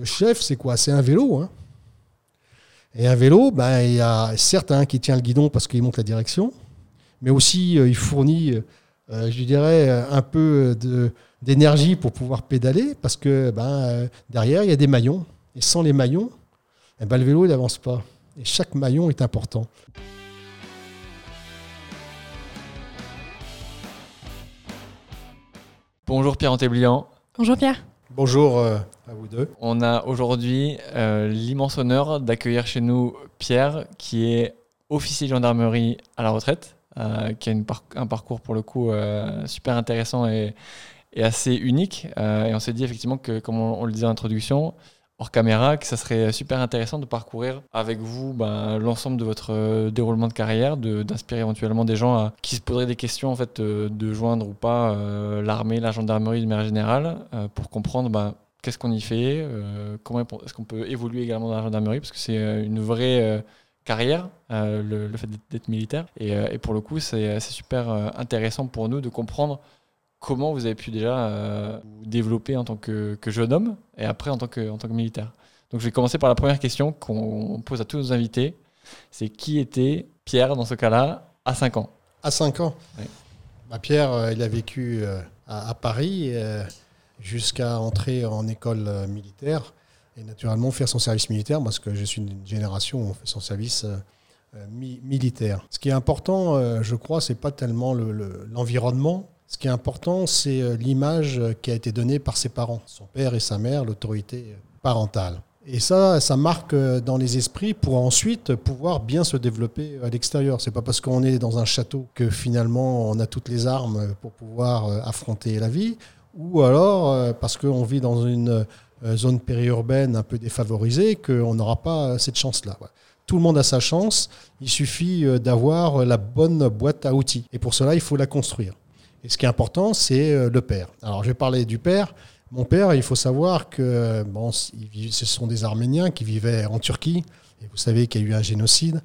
le chef, c'est quoi? C'est un vélo. Hein. Et un vélo, ben, il y a certes un qui tient le guidon parce qu'il monte la direction, mais aussi il fournit, je dirais, un peu d'énergie pour pouvoir pédaler parce que ben, derrière, il y a des maillons. Et sans les maillons, eh ben, le vélo, il n'avance pas. Et chaque maillon est important. Bonjour Pierre Antéblian. Bonjour Pierre. Bonjour euh, à vous deux. On a aujourd'hui euh, l'immense honneur d'accueillir chez nous Pierre, qui est officier de gendarmerie à la retraite, euh, qui a un parcours pour le coup super intéressant et, assez unique. et on s'est dit effectivement que, comme on, on le disait en introduction, hors caméra, que ça serait super intéressant de parcourir avec vous ben, l'ensemble de votre euh, déroulement de carrière, d'inspirer éventuellement des gens qui se poseraient des questions en fait, euh, de joindre ou pas euh, l'armée, la gendarmerie de manière générale, pour comprendre ben, qu'est-ce qu'on y fait, comment est-ce qu'on peut évoluer également dans la gendarmerie, parce que c'est une vraie carrière, le, fait d'être militaire. Et, et, pour le coup, c'est super intéressant pour nous de comprendre comment vous avez pu déjà euh, vous développer en tant que, jeune homme et après en tant que, en tant que militaire. Donc je vais commencer par la première question qu'on pose à tous nos invités. C'est qui était Pierre dans ce cas-là à 5 ans? À 5 ans? Bah, Pierre, euh, il a vécu euh, à, Paris jusqu'à entrer en école militaire et naturellement faire son service militaire parce que je suis d'une génération où on fait son service militaire. Ce qui est important, je crois, c'est pas tellement l'environnement, ce qui est important, c'est euh, l'image qui a été donnée par ses parents, son père et sa mère, l'autorité euh, parentale. Et ça, ça marque euh, dans les esprits pour ensuite pouvoir bien se développer à l'extérieur. C'est pas parce qu'on est dans un château que finalement on a toutes les armes pour pouvoir affronter la vie, ou alors parce qu'on vit dans une zone périurbaine un peu défavorisée qu'on n'aura pas cette chance-là. Tout le monde a sa chance, il suffit d'avoir la bonne boîte à outils. Et pour cela, il faut la construire. Et ce qui est important, c'est euh, le père. Alors, je vais parler du père. Mon père, il faut savoir que bon, ce sont des Arméniens qui vivaient en Turquie. Et vous savez qu'il y a eu un génocide.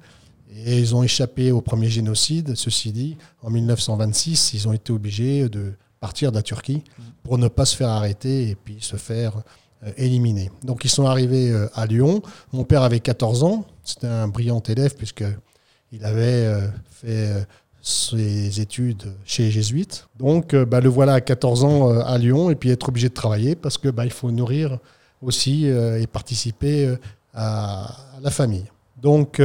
Et ils ont échappé au premier génocide. Ceci dit, en 1926, ils ont été obligés de partir de la Turquie pour ne pas se faire arrêter et puis se faire euh, éliminer. Donc ils sont arrivés euh, à Lyon. Mon père avait 14 ans. C'était un brillant élève puisqu'il avait fait ses études chez les jésuites. Donc, euh, bah, le voilà à 14 ans euh, à Lyon et puis être obligé de travailler parce que bah, il faut nourrir aussi euh, et participer à, la famille. Donc,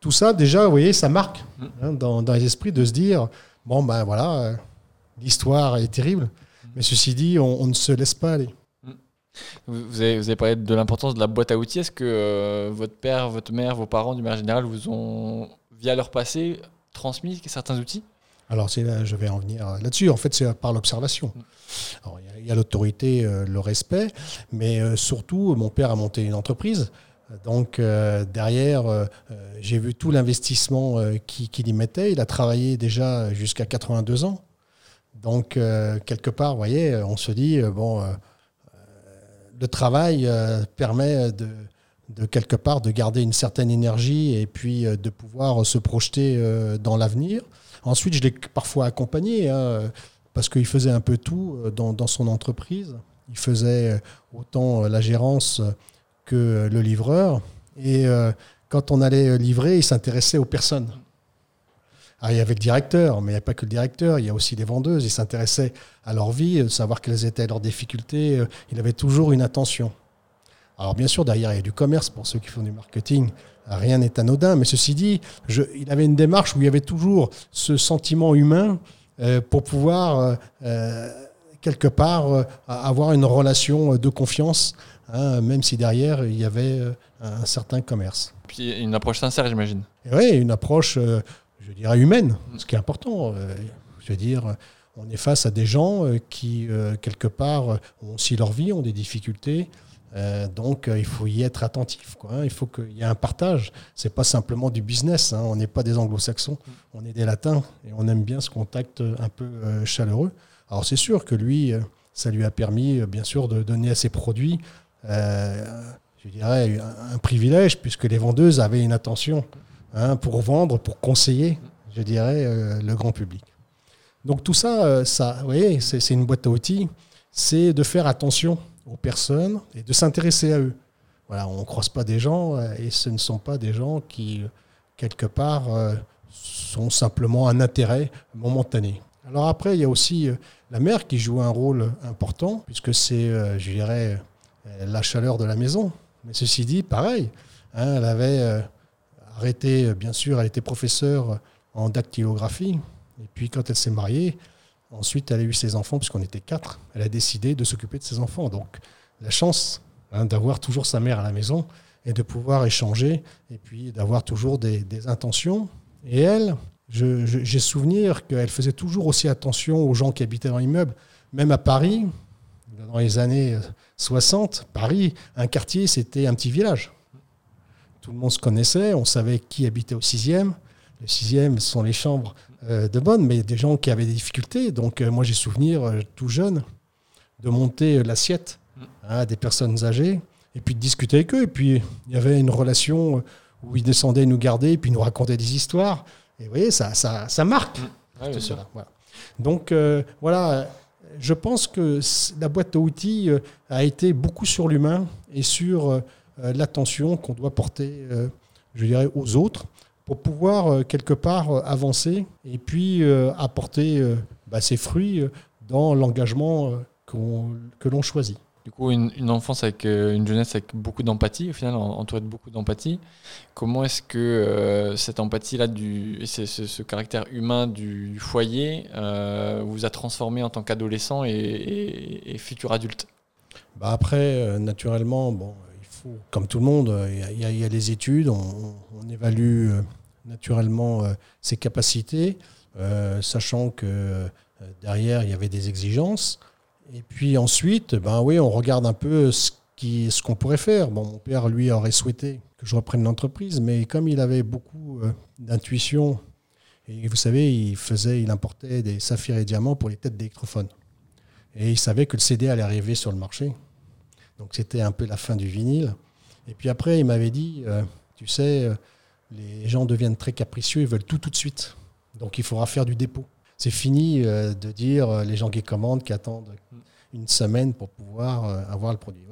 tout ça, déjà, vous voyez, ça marque mm. hein, dans, les esprits de se dire bon, ben voilà, l'histoire est terrible, mm. mais ceci dit, on, ne se laisse pas aller. Mm. Vous avez, vous avez, parlé de l'importance de la boîte à outils. Est-ce que votre père, votre mère, vos parents, du manière générale, vous ont, via leur passé, transmis certains outils alors, c'est là, je vais en venir là-dessus. En fait, c'est par l'observation. Mm. Il y a l'autorité, euh, le respect, mais euh, surtout, mon père a monté une entreprise. Donc, euh, derrière, j'ai vu tout l'investissement qu'il y mettait. Il a travaillé déjà jusqu'à 82 ans. Donc, quelque part, vous voyez, on se dit, bon, le travail permet de de quelque part de garder une certaine énergie et puis euh, de pouvoir se projeter euh, dans l'avenir. Ensuite, je l'ai parfois accompagné hein, parce qu'il faisait un peu tout euh, dans, son entreprise. Il faisait autant la gérance que le livreur. Et quand on allait livrer, il s'intéressait aux personnes. il y avait le directeur, mais il n'y a pas que le directeur, il y a aussi les vendeuses. Il s'intéressait à leur vie, savoir quelles étaient leurs difficultés. Il avait toujours une attention. Alors bien sûr, derrière, il y a du commerce pour ceux qui font du marketing. Rien n'est anodin, mais ceci dit, il avait une démarche où il y avait toujours ce sentiment humain euh, pour pouvoir, euh, euh, quelque part, avoir une relation de confiance, hein, même si derrière, il y avait un certain commerce. Puis une approche sincère, j'imagine. Oui, une approche, je dirais, humaine, ce qui est important. je veux dire, on est face à des gens qui, quelque part, ont aussi leur vie, ont des difficultés. Euh, donc, euh, il faut y être attentif. Hein. Il faut qu'il y ait un partage. C'est pas simplement du business. Hein. On n'est pas des anglo-saxons, on est des latins et on aime bien ce contact un peu euh, chaleureux. Alors, c'est sûr que lui, ça lui a permis, bien sûr, de donner à ses produits, je dirais, un, privilège, puisque les vendeuses avaient une attention hein, pour vendre, pour conseiller, je dirais, le grand public. Donc, tout ça, ça vous voyez, c'est une boîte à outils. C'est de faire attention aux personnes et de s'intéresser à eux. Voilà, on ne croise pas des gens et ce ne sont pas des gens qui, quelque part, sont simplement un intérêt momentané. Alors après, il y a aussi la mère qui joue un rôle important, puisque c'est, je dirais, la chaleur de la maison. Mais ceci dit, pareil, hein, elle avait arrêté, bien sûr, elle était professeure en dactylographie. Et puis quand elle s'est mariée, ensuite elle a eu ses enfants, puisqu'on était quatre, elle a décidé de s'occuper de ses enfants. Donc la chance hein, d'avoir toujours sa mère à la maison et de pouvoir échanger et puis d'avoir toujours des, intentions. Et elle, j'ai souvenir qu'elle faisait toujours aussi attention aux gens qui habitaient dans l'immeuble, même à Paris, dans les années 60, Paris, un quartier, c'était un petit village. Tout le monde se connaissait, on savait qui habitait au sixième. Le sixième sont les chambres euh, de bonne, mais des gens qui avaient des difficultés. Donc euh, moi j'ai souvenir, euh, tout jeune, de monter l'assiette à des personnes âgées et puis de discuter avec eux. Et puis il y avait une relation où ils descendaient nous garder et puis nous racontaient des histoires. Et vous voyez, ça, ça, ça marque. Mm. cela. Donc voilà, je pense que la boîte à outils a été beaucoup sur l'humain et sur l'attention qu'on doit porter, je dirais, aux autres pour pouvoir euh, quelque part euh, avancer et puis euh, apporter bah, ses fruits dans l'engagement que l'on choisit. Du coup, une, enfance avec une jeunesse avec beaucoup d'empathie, au final, entourée de beaucoup d'empathie. Comment est-ce que cette empathie-là, du, ce, ce, caractère humain du, foyer, vous a transformé en tant qu'adolescent et, futur adulte? Bah Après, naturellement, bon, comme tout le monde, il y, a, les études, on, évalue naturellement euh, ses capacités, euh, sachant que euh, derrière, il y avait des exigences. Et puis ensuite, ben oui, on regarde un peu ce qu'on ce pourrait faire. Bon, mon père, lui, aurait souhaité que je reprenne l'entreprise, mais comme il avait beaucoup d'intuition, et vous savez, il faisait, il importait des saphirs et diamants pour les têtes d'électrophones. Et il savait que le CD allait arriver sur le marché. Donc c'était un peu la fin du vinyle. Et puis après, il m'avait dit, tu sais, les gens deviennent très capricieux, ils veulent tout tout de suite. Donc il faudra faire du dépôt. C'est fini euh, de dire euh, les gens qui commandent, qui attendent une semaine pour pouvoir euh, avoir le produit.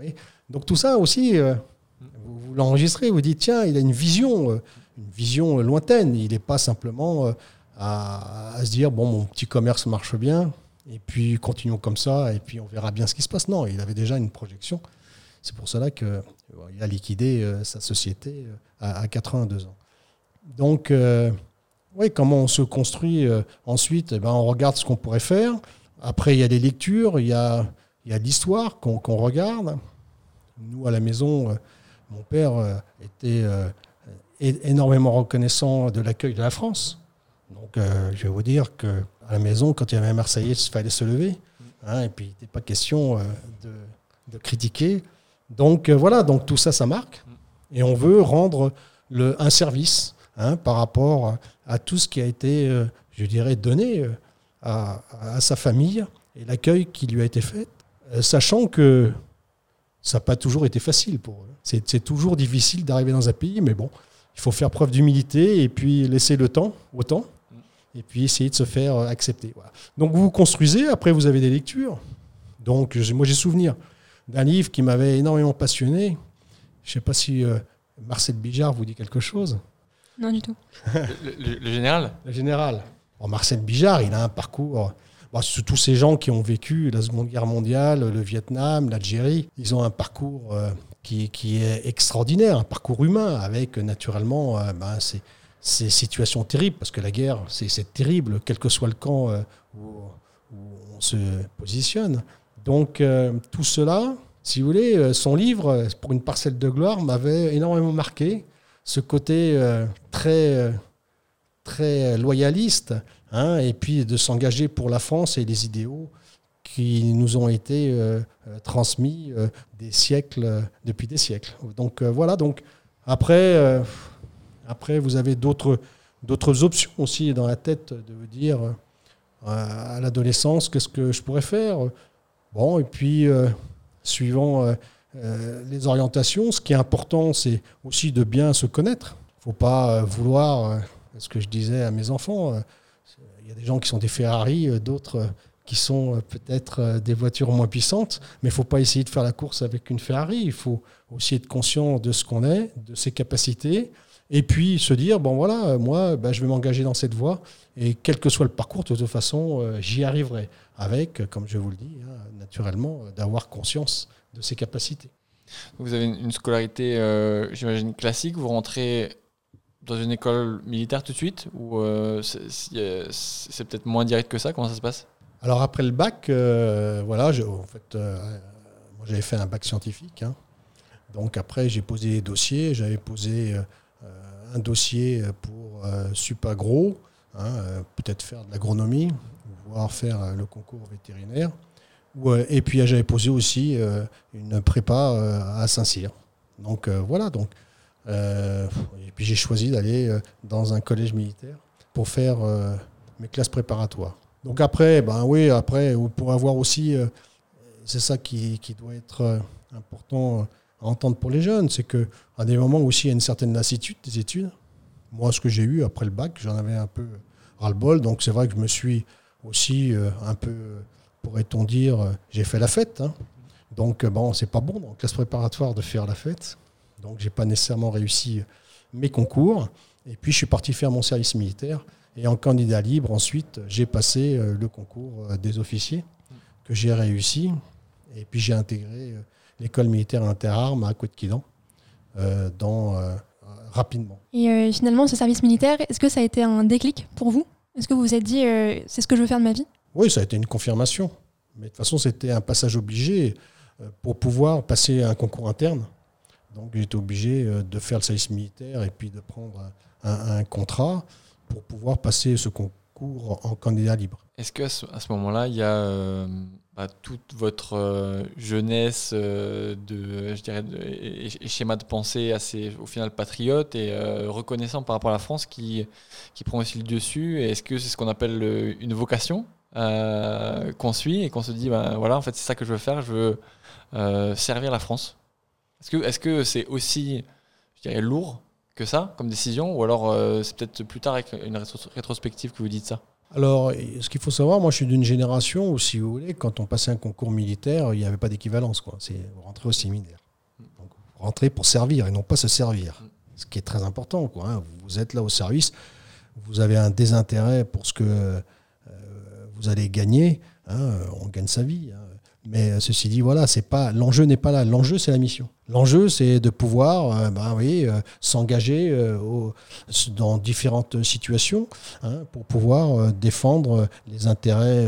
Donc tout ça aussi, vous, l'enregistrez, vous dites tiens, il a une vision, une vision lointaine. Il n'est pas simplement à, se dire bon, mon petit commerce marche bien, et puis continuons comme ça, et puis on verra bien ce qui se passe. Non, il avait déjà une projection. C'est pour cela qu'il a liquidé sa société à, à 82 ans. Donc, euh, oui, comment on se construit euh, ensuite? Eh ben, On regarde ce qu'on pourrait faire. Après, il y a les lectures, il y a, il y a l'histoire qu'on regarde. Nous, à la maison, euh, mon père était énormément reconnaissant de l'accueil de la France. Donc, je vais vous dire qu'à la maison, quand il y avait un Marseillais, il fallait se lever. Hein, et puis, il n'était pas question de, de, critiquer. Donc, voilà, donc tout ça, ça marque. Et on veut rendre le, un service Hein, par rapport à tout ce qui a été, euh, je dirais, donné euh, à, sa famille et l'accueil qui lui a été fait, euh, sachant que ça n'a pas toujours été facile pour eux. C'est toujours difficile d'arriver dans un pays, mais bon, il faut faire preuve d'humilité et puis laisser le temps au temps, et puis essayer de se faire accepter. Donc vous vous construisez, après vous avez des lectures. Donc moi j'ai souvenir d'un livre qui m'avait énormément passionné. Je ne sais pas si Marcel Bijard vous dit quelque chose. Non, du tout. le, général? Le général. Marcel Bijard, il a un parcours. Bon, tous ces gens qui ont vécu la Seconde Guerre mondiale, le Vietnam, l'Algérie, ils ont un parcours euh, qui, qui, est extraordinaire, un parcours humain, avec naturellement euh, ben, ces, ces, situations terribles, parce que la guerre, c'est terrible, quel que soit le camp euh, où, on se positionne. Donc, tout cela, si vous voulez, son livre, pour une parcelle de gloire, m'avait énormément marqué ce côté euh, très, euh, très loyaliste, hein, et puis de s'engager pour la France et les idéaux qui nous ont été euh, transmis des siècles, depuis des siècles. Donc voilà, donc après, après vous avez d'autres, options aussi dans la tête de vous dire à l'adolescence qu'est-ce que je pourrais faire? Bon, et puis suivant euh, les orientations. Ce qui est important, c'est aussi de bien se connaître. Il ne faut pas euh, vouloir, euh, ce que je disais à mes enfants, il y a des gens qui sont des Ferrari, d'autres qui sont peut-être des voitures moins puissantes, mais il ne faut pas essayer de faire la course avec une Ferrari. Il faut aussi être conscient de ce qu'on est, de ses capacités, et puis se dire, bon voilà, moi, ben, je vais m'engager dans cette voie, et quel que soit le parcours, de toute façon, j'y arriverai, avec, comme je vous le dis, hein, naturellement, d'avoir conscience de ses capacités. Vous avez une scolarité, euh, j'imagine, classique. Vous rentrez dans une école militaire tout de suite Ou euh, c'est peut-être moins direct que ça? Comment ça se passe? Alors, après le bac, euh, voilà, en fait, moi j'avais fait un bac scientifique. Hein. Donc, après, j'ai posé des dossiers. J'avais posé un dossier pour super gros, hein, peut-être faire de l'agronomie, voire faire le concours vétérinaire et puis j'avais posé aussi euh, une prépa euh, à Saint-Cyr. Donc euh, voilà, donc. et puis j'ai choisi d'aller dans un collège militaire pour faire mes classes préparatoires. Donc après, ben oui, après, pour avoir aussi, c'est ça qui, qui, doit être important à entendre pour les jeunes, c'est qu'à des moments aussi il y a une certaine lassitude des études. Moi, ce que j'ai eu après le bac, j'en avais un peu ras-le-bol, donc c'est vrai que je me suis aussi un peu pourrait-on dire, euh, j'ai fait la fête. Hein. Donc, euh, bon, c'est pas bon dans classe préparatoire de faire la fête. Donc, j'ai pas nécessairement réussi mes concours. Et puis, je suis parti faire mon service militaire. Et en candidat libre, ensuite, j'ai passé euh, le concours des officiers que j'ai réussi. Et puis, j'ai intégré l'école militaire interarmes à Côte-Quidan dans, rapidement. Et finalement, ce service militaire, est-ce que ça a été un déclic pour vous? Est-ce que vous vous êtes dit, c'est ce que je veux faire de ma vie? Oui, ça a été une confirmation. Mais de toute façon, c'était un passage obligé euh, pour pouvoir passer un concours interne. Donc j'étais obligé euh, de faire le service militaire et puis de prendre un, contrat pour pouvoir passer ce concours en candidat libre. Est-ce qu'à ce, à ce moment-là, il y a euh, bah, toute votre jeunesse de, je dirais, et, schéma de pensée assez, au final, patriote et reconnaissant par rapport à la France qui, qui prend aussi le dessus Est-ce que c'est ce qu'on appelle une vocation euh, qu'on suit et qu'on se dit, ben voilà, en fait, c'est ça que je veux faire, je veux euh, servir la France. Est-ce que c'est -ce c'est aussi, je dirais, lourd que ça comme décision ou alors euh, c'est peut-être plus tard avec une rétrospective que vous dites ça? Alors, ce qu'il faut savoir, moi je suis d'une génération où, si vous voulez, quand on passait un concours militaire, il n'y avait pas d'équivalence. C'est rentrer au séminaire. Donc, rentrer pour servir et non pas se servir. Ce qui est très important. Quoi, hein. Vous êtes là au service, vous avez un désintérêt pour ce que vous allez gagner, hein, on gagne sa vie. Hein. Mais euh, ceci dit, voilà, c'est pas l'enjeu n'est pas là. L'enjeu, c'est la mission. L'enjeu, c'est de pouvoir, euh, bah, oui, euh, s'engager dans différentes situations hein, pour pouvoir défendre les intérêts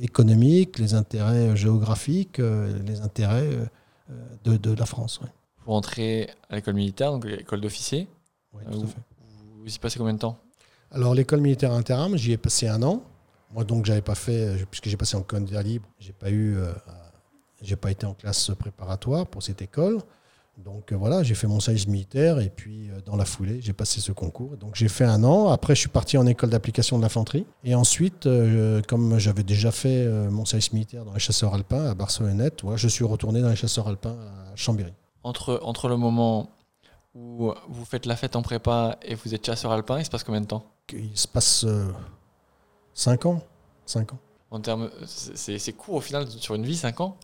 économiques, les intérêts géographiques, les intérêts de, la France. Vous rentrez à l'école militaire, donc l'école d'officier. Oui, tout à fait. Vous, y passez combien de temps? Alors, l'école militaire intérim, j'y ai passé un an. Moi, donc, j'avais pas fait, euh, puisque j'ai passé en candidat libre, j'ai pas eu, euh, j'ai pas été en classe préparatoire pour cette école. Donc euh, voilà, j'ai fait mon service militaire et puis dans la foulée, j'ai passé ce concours. Donc j'ai fait un an. Après, je suis parti en école d'application de l'infanterie. Et ensuite, comme j'avais déjà fait mon service militaire dans les chasseurs alpins à Barcelonnette, je suis retourné dans les chasseurs alpins à Chambéry. Entre, entre le moment où vous faites la fête en prépa et vous êtes chasseur alpin, il se passe combien de temps? Il se passe 5 ans. 5 ans. En termes, c'est court au final sur une vie, 5 ans?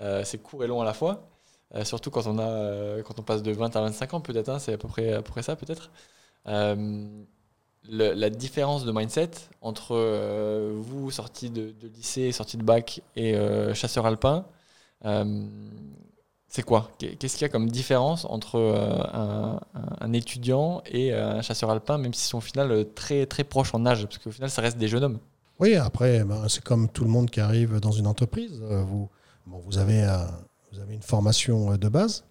Euh, c'est court et long à la fois. Euh, surtout quand on, a, euh, quand on passe de 20 à 25 ans, peut-être, hein, c'est à peu près, ça, peut-être. la différence de mindset entre vous, sorti de, lycée, sorti de bac, et chasseur alpin, c'est quoi? Qu'est-ce qu'il y a comme différence entre un, étudiant et un chasseur alpin, même s'ils sont au final très, très proches en âge? Parce qu'au final, ça reste des jeunes hommes. Oui, après, ben, c'est comme tout le monde qui arrive dans une entreprise. Euh, vous, vous, avez, vous avez une formation euh, de base.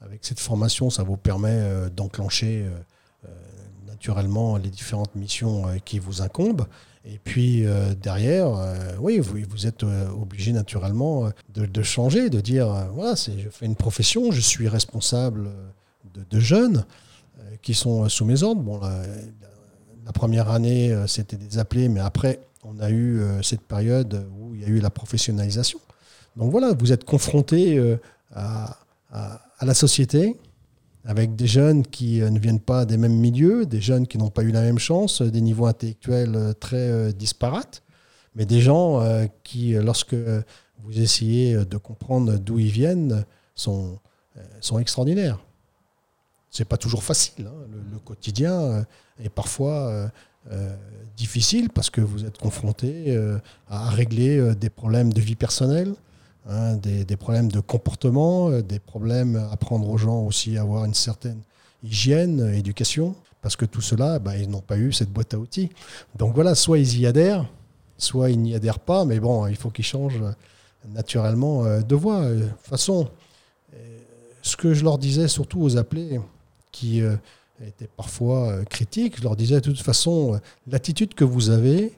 Avec cette formation, ça vous permet euh, d'enclencher naturellement les différentes missions qui vous incombent. Et puis derrière, oui, vous, êtes obligé naturellement de, changer, de dire voilà, je fais une profession, je suis responsable de, jeunes qui sont sous mes ordres. Bon, la, la première année, c'était des appelés, mais après, on a eu euh, cette période où il y a eu la professionnalisation. Donc voilà, vous êtes confronté euh, à, la société avec des jeunes qui euh, ne viennent pas des mêmes milieux, des jeunes qui n'ont pas eu la même chance, des niveaux intellectuels très disparates. mais des gens qui, lorsque vous essayez de comprendre d'où ils viennent, sont, sont extraordinaires. C'est pas toujours facile. Hein. Le, quotidien est parfois difficile parce que vous êtes confronté à régler des problèmes de vie personnelle, hein, des, problèmes de comportement, des problèmes à apprendre aux gens aussi à avoir une certaine hygiène, éducation, parce que tout cela, bah, ils n'ont pas eu cette boîte à outils. Donc voilà, soit ils y adhèrent, soit ils n'y adhèrent pas, mais bon, il faut qu'ils changent naturellement euh, de voie. De toute façon, euh, ce que je leur disais surtout aux appelés qui euh, étaient parfois critiques, je leur disais de toute façon, l'attitude que vous avez,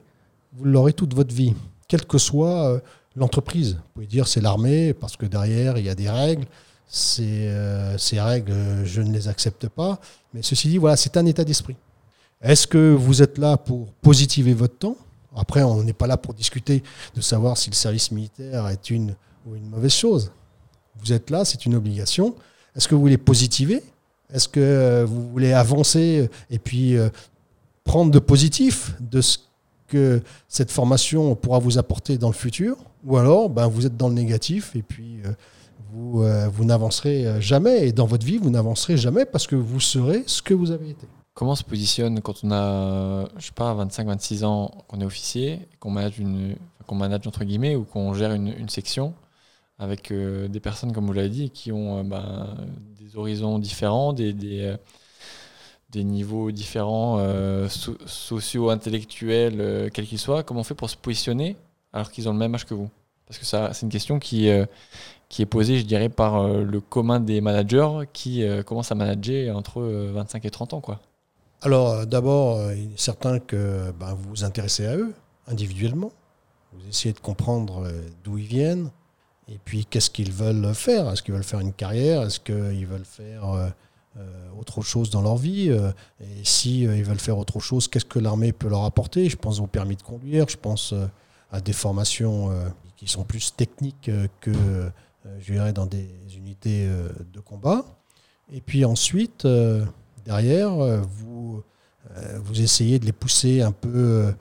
vous l'aurez toute votre vie, quelle que soit l'entreprise. Vous pouvez dire c'est l'armée, parce que derrière, il y a des règles. Ces, ces, règles, je ne les accepte pas. Mais ceci dit, voilà, c'est un état d'esprit. Est-ce que vous êtes là pour positiver votre temps? Après, on n'est pas là pour discuter de savoir si le service militaire est une ou une mauvaise chose. Vous êtes là, c'est une obligation. Est-ce que vous voulez positiver? Est-ce que vous voulez avancer et puis euh, prendre de positif de ce que cette formation pourra vous apporter dans le futur? Ou alors, ben, vous êtes dans le négatif et puis euh, vous, euh, vous n'avancerez euh, jamais. Et dans votre vie, vous n'avancerez jamais parce que vous serez ce que vous avez été. Comment on se positionne quand on a, je sais pas, 25-26 ans, qu'on est officier, qu'on manage, une, qu'on manage entre guillemets ou qu'on gère une, section avec euh, des personnes, comme vous l'avez dit, qui ont ben, des horizons différents, des, des, des niveaux différents, sociaux, intellectuels, quels qu'ils soient. Comment on fait pour se positionner alors qu'ils ont le même âge que vous Parce que ça, c'est une question qui, qui est posé, je dirais, par euh, le commun des managers qui euh, commencent à manager entre 25 euh, et 30 ans. Quoi. Alors, d'abord, il est certain que ben, vous vous intéressez à eux individuellement. Vous essayez de comprendre d'où ils viennent et puis qu'est-ce qu'ils veulent faire? Est-ce qu'ils veulent faire une carrière? Est-ce qu'ils veulent faire autre chose dans leur vie Et si ils veulent faire autre chose, qu'est-ce que l'armée peut leur apporter? Je pense au permis de conduire, je pense à des formations qui sont plus techniques que euh, je dirais, dans des unités euh, de combat. Et puis ensuite, euh, derrière, vous, vous essayez de les pousser un peu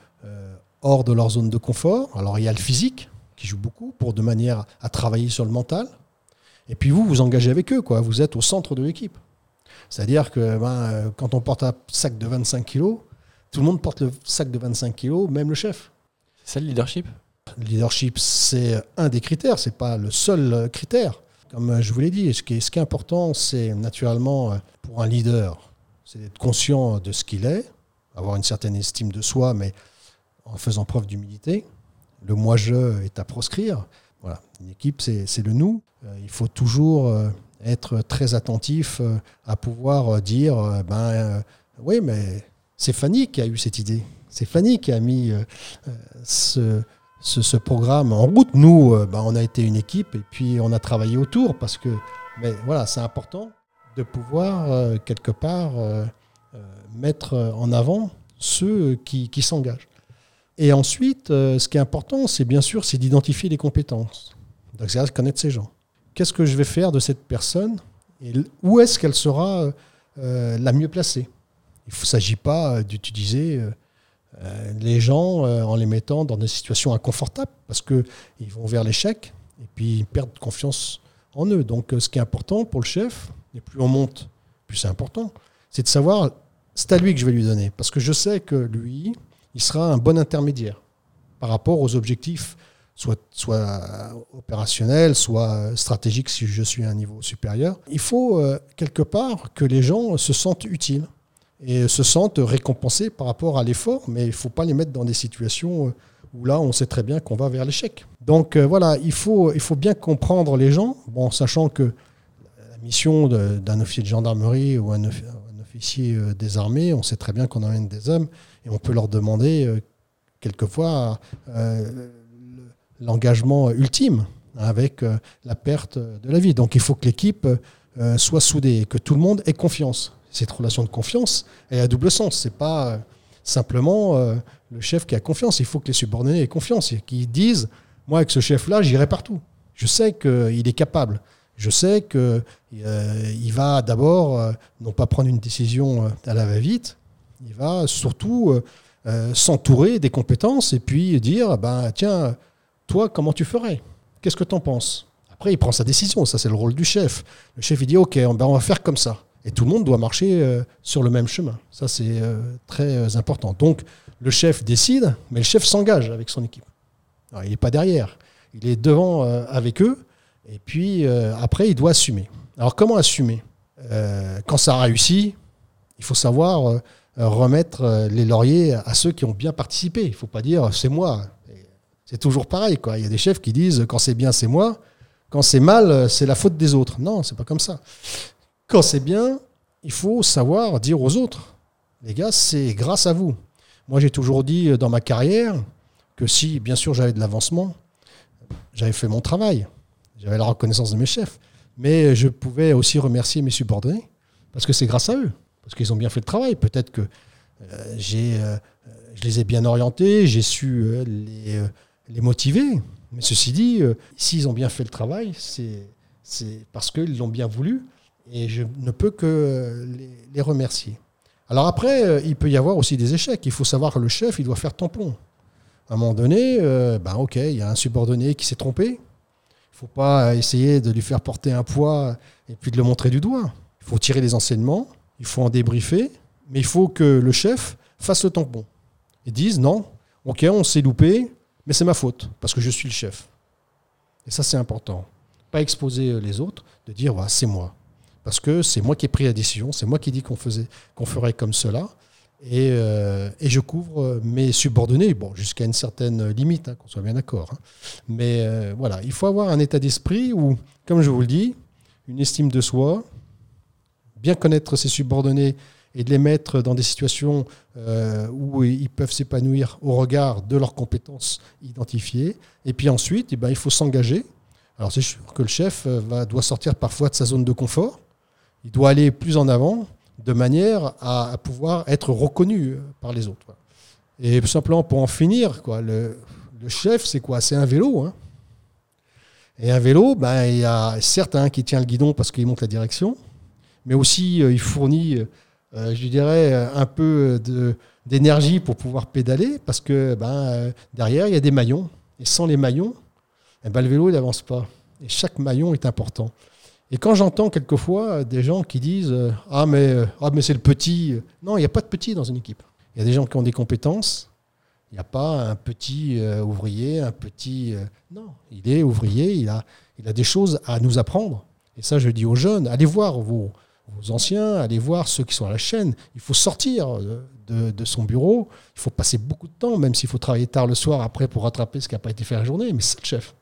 hors de leur zone de confort. Alors il y a le physique qui joue beaucoup pour de manière à travailler sur le mental. Et puis vous, vous engagez avec eux, quoi. Vous êtes au centre de l'équipe. C'est-à-dire que ben, quand on porte un sac de 25 kg, tout le monde porte le sac de 25 kg, même le chef. C'est le leadership? Le leadership, c'est un des critères, c'est pas le seul critère. Comme je vous l'ai dit, ce qui est, ce qui est important, c'est naturellement pour un leader, c'est d'être conscient de ce qu'il est, avoir une certaine estime de soi, mais en faisant preuve d'humilité. Le moi-je est à proscrire. Voilà. Une équipe, c'est le nous. Euh, il faut toujours euh, être très attentif euh, à pouvoir dire ben, oui, mais c'est Fanny qui a eu cette idée. C'est Fanny qui a mis ce, ce, programme en route. Nous, euh, bah, on a été une équipe et puis on a travaillé autour parce que mais voilà, c'est important de pouvoir euh, quelque part euh, mettre en avant ceux qui, s'engagent. Et ensuite, ce qui est important, c'est bien sûr, c'est d'identifier les compétences. Donc, c'est connaître ces gens. Qu'est-ce que je vais faire de cette personne et où est-ce qu'elle sera la mieux placée? Il ne s'agit pas d'utiliser euh, les gens euh, en les mettant dans des situations inconfortables parce qu'ils vont vers l'échec et puis ils perdent confiance en eux. Donc euh, ce qui est important pour le chef, et plus on monte, plus c'est important, c'est de savoir, c'est à lui que je vais lui donner parce que je sais que lui, il sera un bon intermédiaire par rapport aux objectifs soit, soit opérationnels, soit stratégiques si je suis à un niveau supérieur. Il faut quelque part que les gens se sentent utiles et se sentent récompensés par rapport à l'effort, mais il ne faut pas les mettre dans des situations euh, où là, on sait très bien qu'on va vers l'échec. Donc euh, voilà, il faut, il faut bien comprendre les gens, bon, sachant que la mission d'un officier de gendarmerie ou un, officier euh, des armées, on sait très bien qu'on emmène des hommes et on peut leur demander quelquefois l'engagement ultime avec la perte de la vie. Donc il faut que l'équipe soit soudée que tout le monde ait confiance cette relation de confiance est à double sens. C'est pas euh, simplement euh, le chef qui a confiance. Il faut que les subordonnés aient confiance et qu'ils disent Moi, avec ce chef-là, j'irai partout. Je sais qu'il est capable. Je sais qu'il euh, va d'abord, non pas prendre une décision à la va-vite, il va surtout s'entourer des compétences et puis dire, ben, tiens, toi, comment tu ferais? Qu'est-ce que tu en penses? Après, il prend sa décision, ça c'est le rôle du chef. Le chef, il dit, ok, ben, on va faire comme ça. Et tout le monde doit marcher euh, sur le même chemin. Ça, c'est euh, très important. Donc, le chef décide, mais le chef s'engage avec son équipe. Il n'est pas derrière. Il est devant avec eux. Et puis, après, il doit assumer. Alors, comment assumer? Quand ça réussit, il faut savoir remettre les lauriers à ceux qui ont bien participé. Il ne faut pas dire c'est moi. C'est toujours pareil. Il y a des chefs qui disent quand c'est bien, c'est moi. Quand c'est mal, c'est la faute des autres. Non, c'est pas comme ça. Quand c'est bien, il faut savoir dire aux autres les gars, c'est grâce à vous. Moi, j'ai toujours dit dans ma carrière que si, bien sûr, j'avais de l'avancement, j'avais fait mon travail. J'avais la reconnaissance de mes chefs. Mais je pouvais aussi remercier mes subordonnés parce que c'est grâce à eux parce qu'ils ont bien fait le travail. Peut-être que euh, euh, je les ai bien orientés, j'ai su euh, les, motiver. Mais ceci dit, s'ils ont bien fait le travail, c'est parce qu'ils l'ont bien voulu et je ne peux que les, les, remercier. Alors après, il peut y avoir aussi des échecs. Il faut savoir que le chef, il doit faire tampon. À un moment donné, ben ok, il y a un subordonné qui s'est trompé. Il ne faut pas essayer de lui faire porter un poids et puis de le montrer du doigt. Il faut tirer les enseignements il faut en débriefer, mais il faut que le chef fasse le tampon et dise non, ok, on s'est loupé, mais c'est ma faute, parce que je suis le chef. Et ça, c'est important. Pas exposer les autres, de dire voilà, c'est moi. Parce que c'est moi qui ai pris la décision, c'est moi qui ai dit qu'on ferait comme cela. Et, euh, je couvre mes subordonnés, bon, jusqu'à une certaine limite, hein, qu'on soit bien d'accord. Hein. Mais euh, voilà, il faut avoir un état d'esprit où, comme je vous le dis, une estime de soi, bien connaître ses subordonnés et de les mettre dans des situations euh, où ils peuvent s'épanouir au regard de leurs compétences identifiées. Et puis ensuite, eh ben, il faut s'engager. Alors c'est sûr que le chef euh, va, doit sortir parfois de sa zone de confort. Il doit aller plus en avant de manière à, pouvoir être reconnu par les autres. Et tout simplement pour en finir, le, chef, c'est quoi? C'est un vélo. Hein. Et un vélo, ben, il y a certes qui tient le guidon parce qu'il monte la direction, mais aussi euh, il fournit, euh, je dirais, un peu d'énergie pour pouvoir pédaler, parce que ben, euh, derrière, il y a des maillons. Et sans les maillons, eh ben, le vélo n'avance pas. Et chaque maillon est important. Et quand j'entends quelquefois des gens qui disent Ah, mais, ah, mais c'est le petit. Non, il n'y a pas de petit dans une équipe. Il y a des gens qui ont des compétences. Il n'y a pas un petit ouvrier, un petit. non, il est ouvrier, il a, il a des choses à nous apprendre. Et ça, je dis aux jeunes allez voir vos, vos anciens, allez voir ceux qui sont à la chaîne. Il faut sortir de, son bureau. Il faut passer beaucoup de temps, même s'il faut travailler tard le soir après pour rattraper ce qui n'a pas été fait la journée. Mais c'est le chef.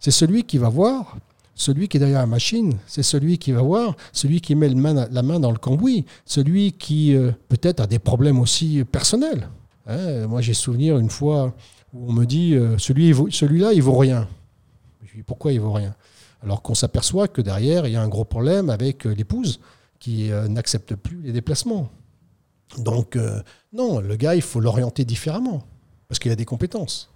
C'est celui qui va voir, celui qui est derrière la machine. C'est celui qui va voir, celui qui met la main dans le cambouis, celui qui euh, peut-être a des problèmes aussi personnels. Hein, moi, j'ai souvenir une fois où on me dit euh, celui, celui-là, il vaut rien. Je dis pourquoi il vaut rien? Alors qu'on s'aperçoit que derrière, il y a un gros problème avec euh, l'épouse qui n'accepte plus les déplacements. Donc, non, le gars, il faut l'orienter différemment, parce qu'il a des compétences.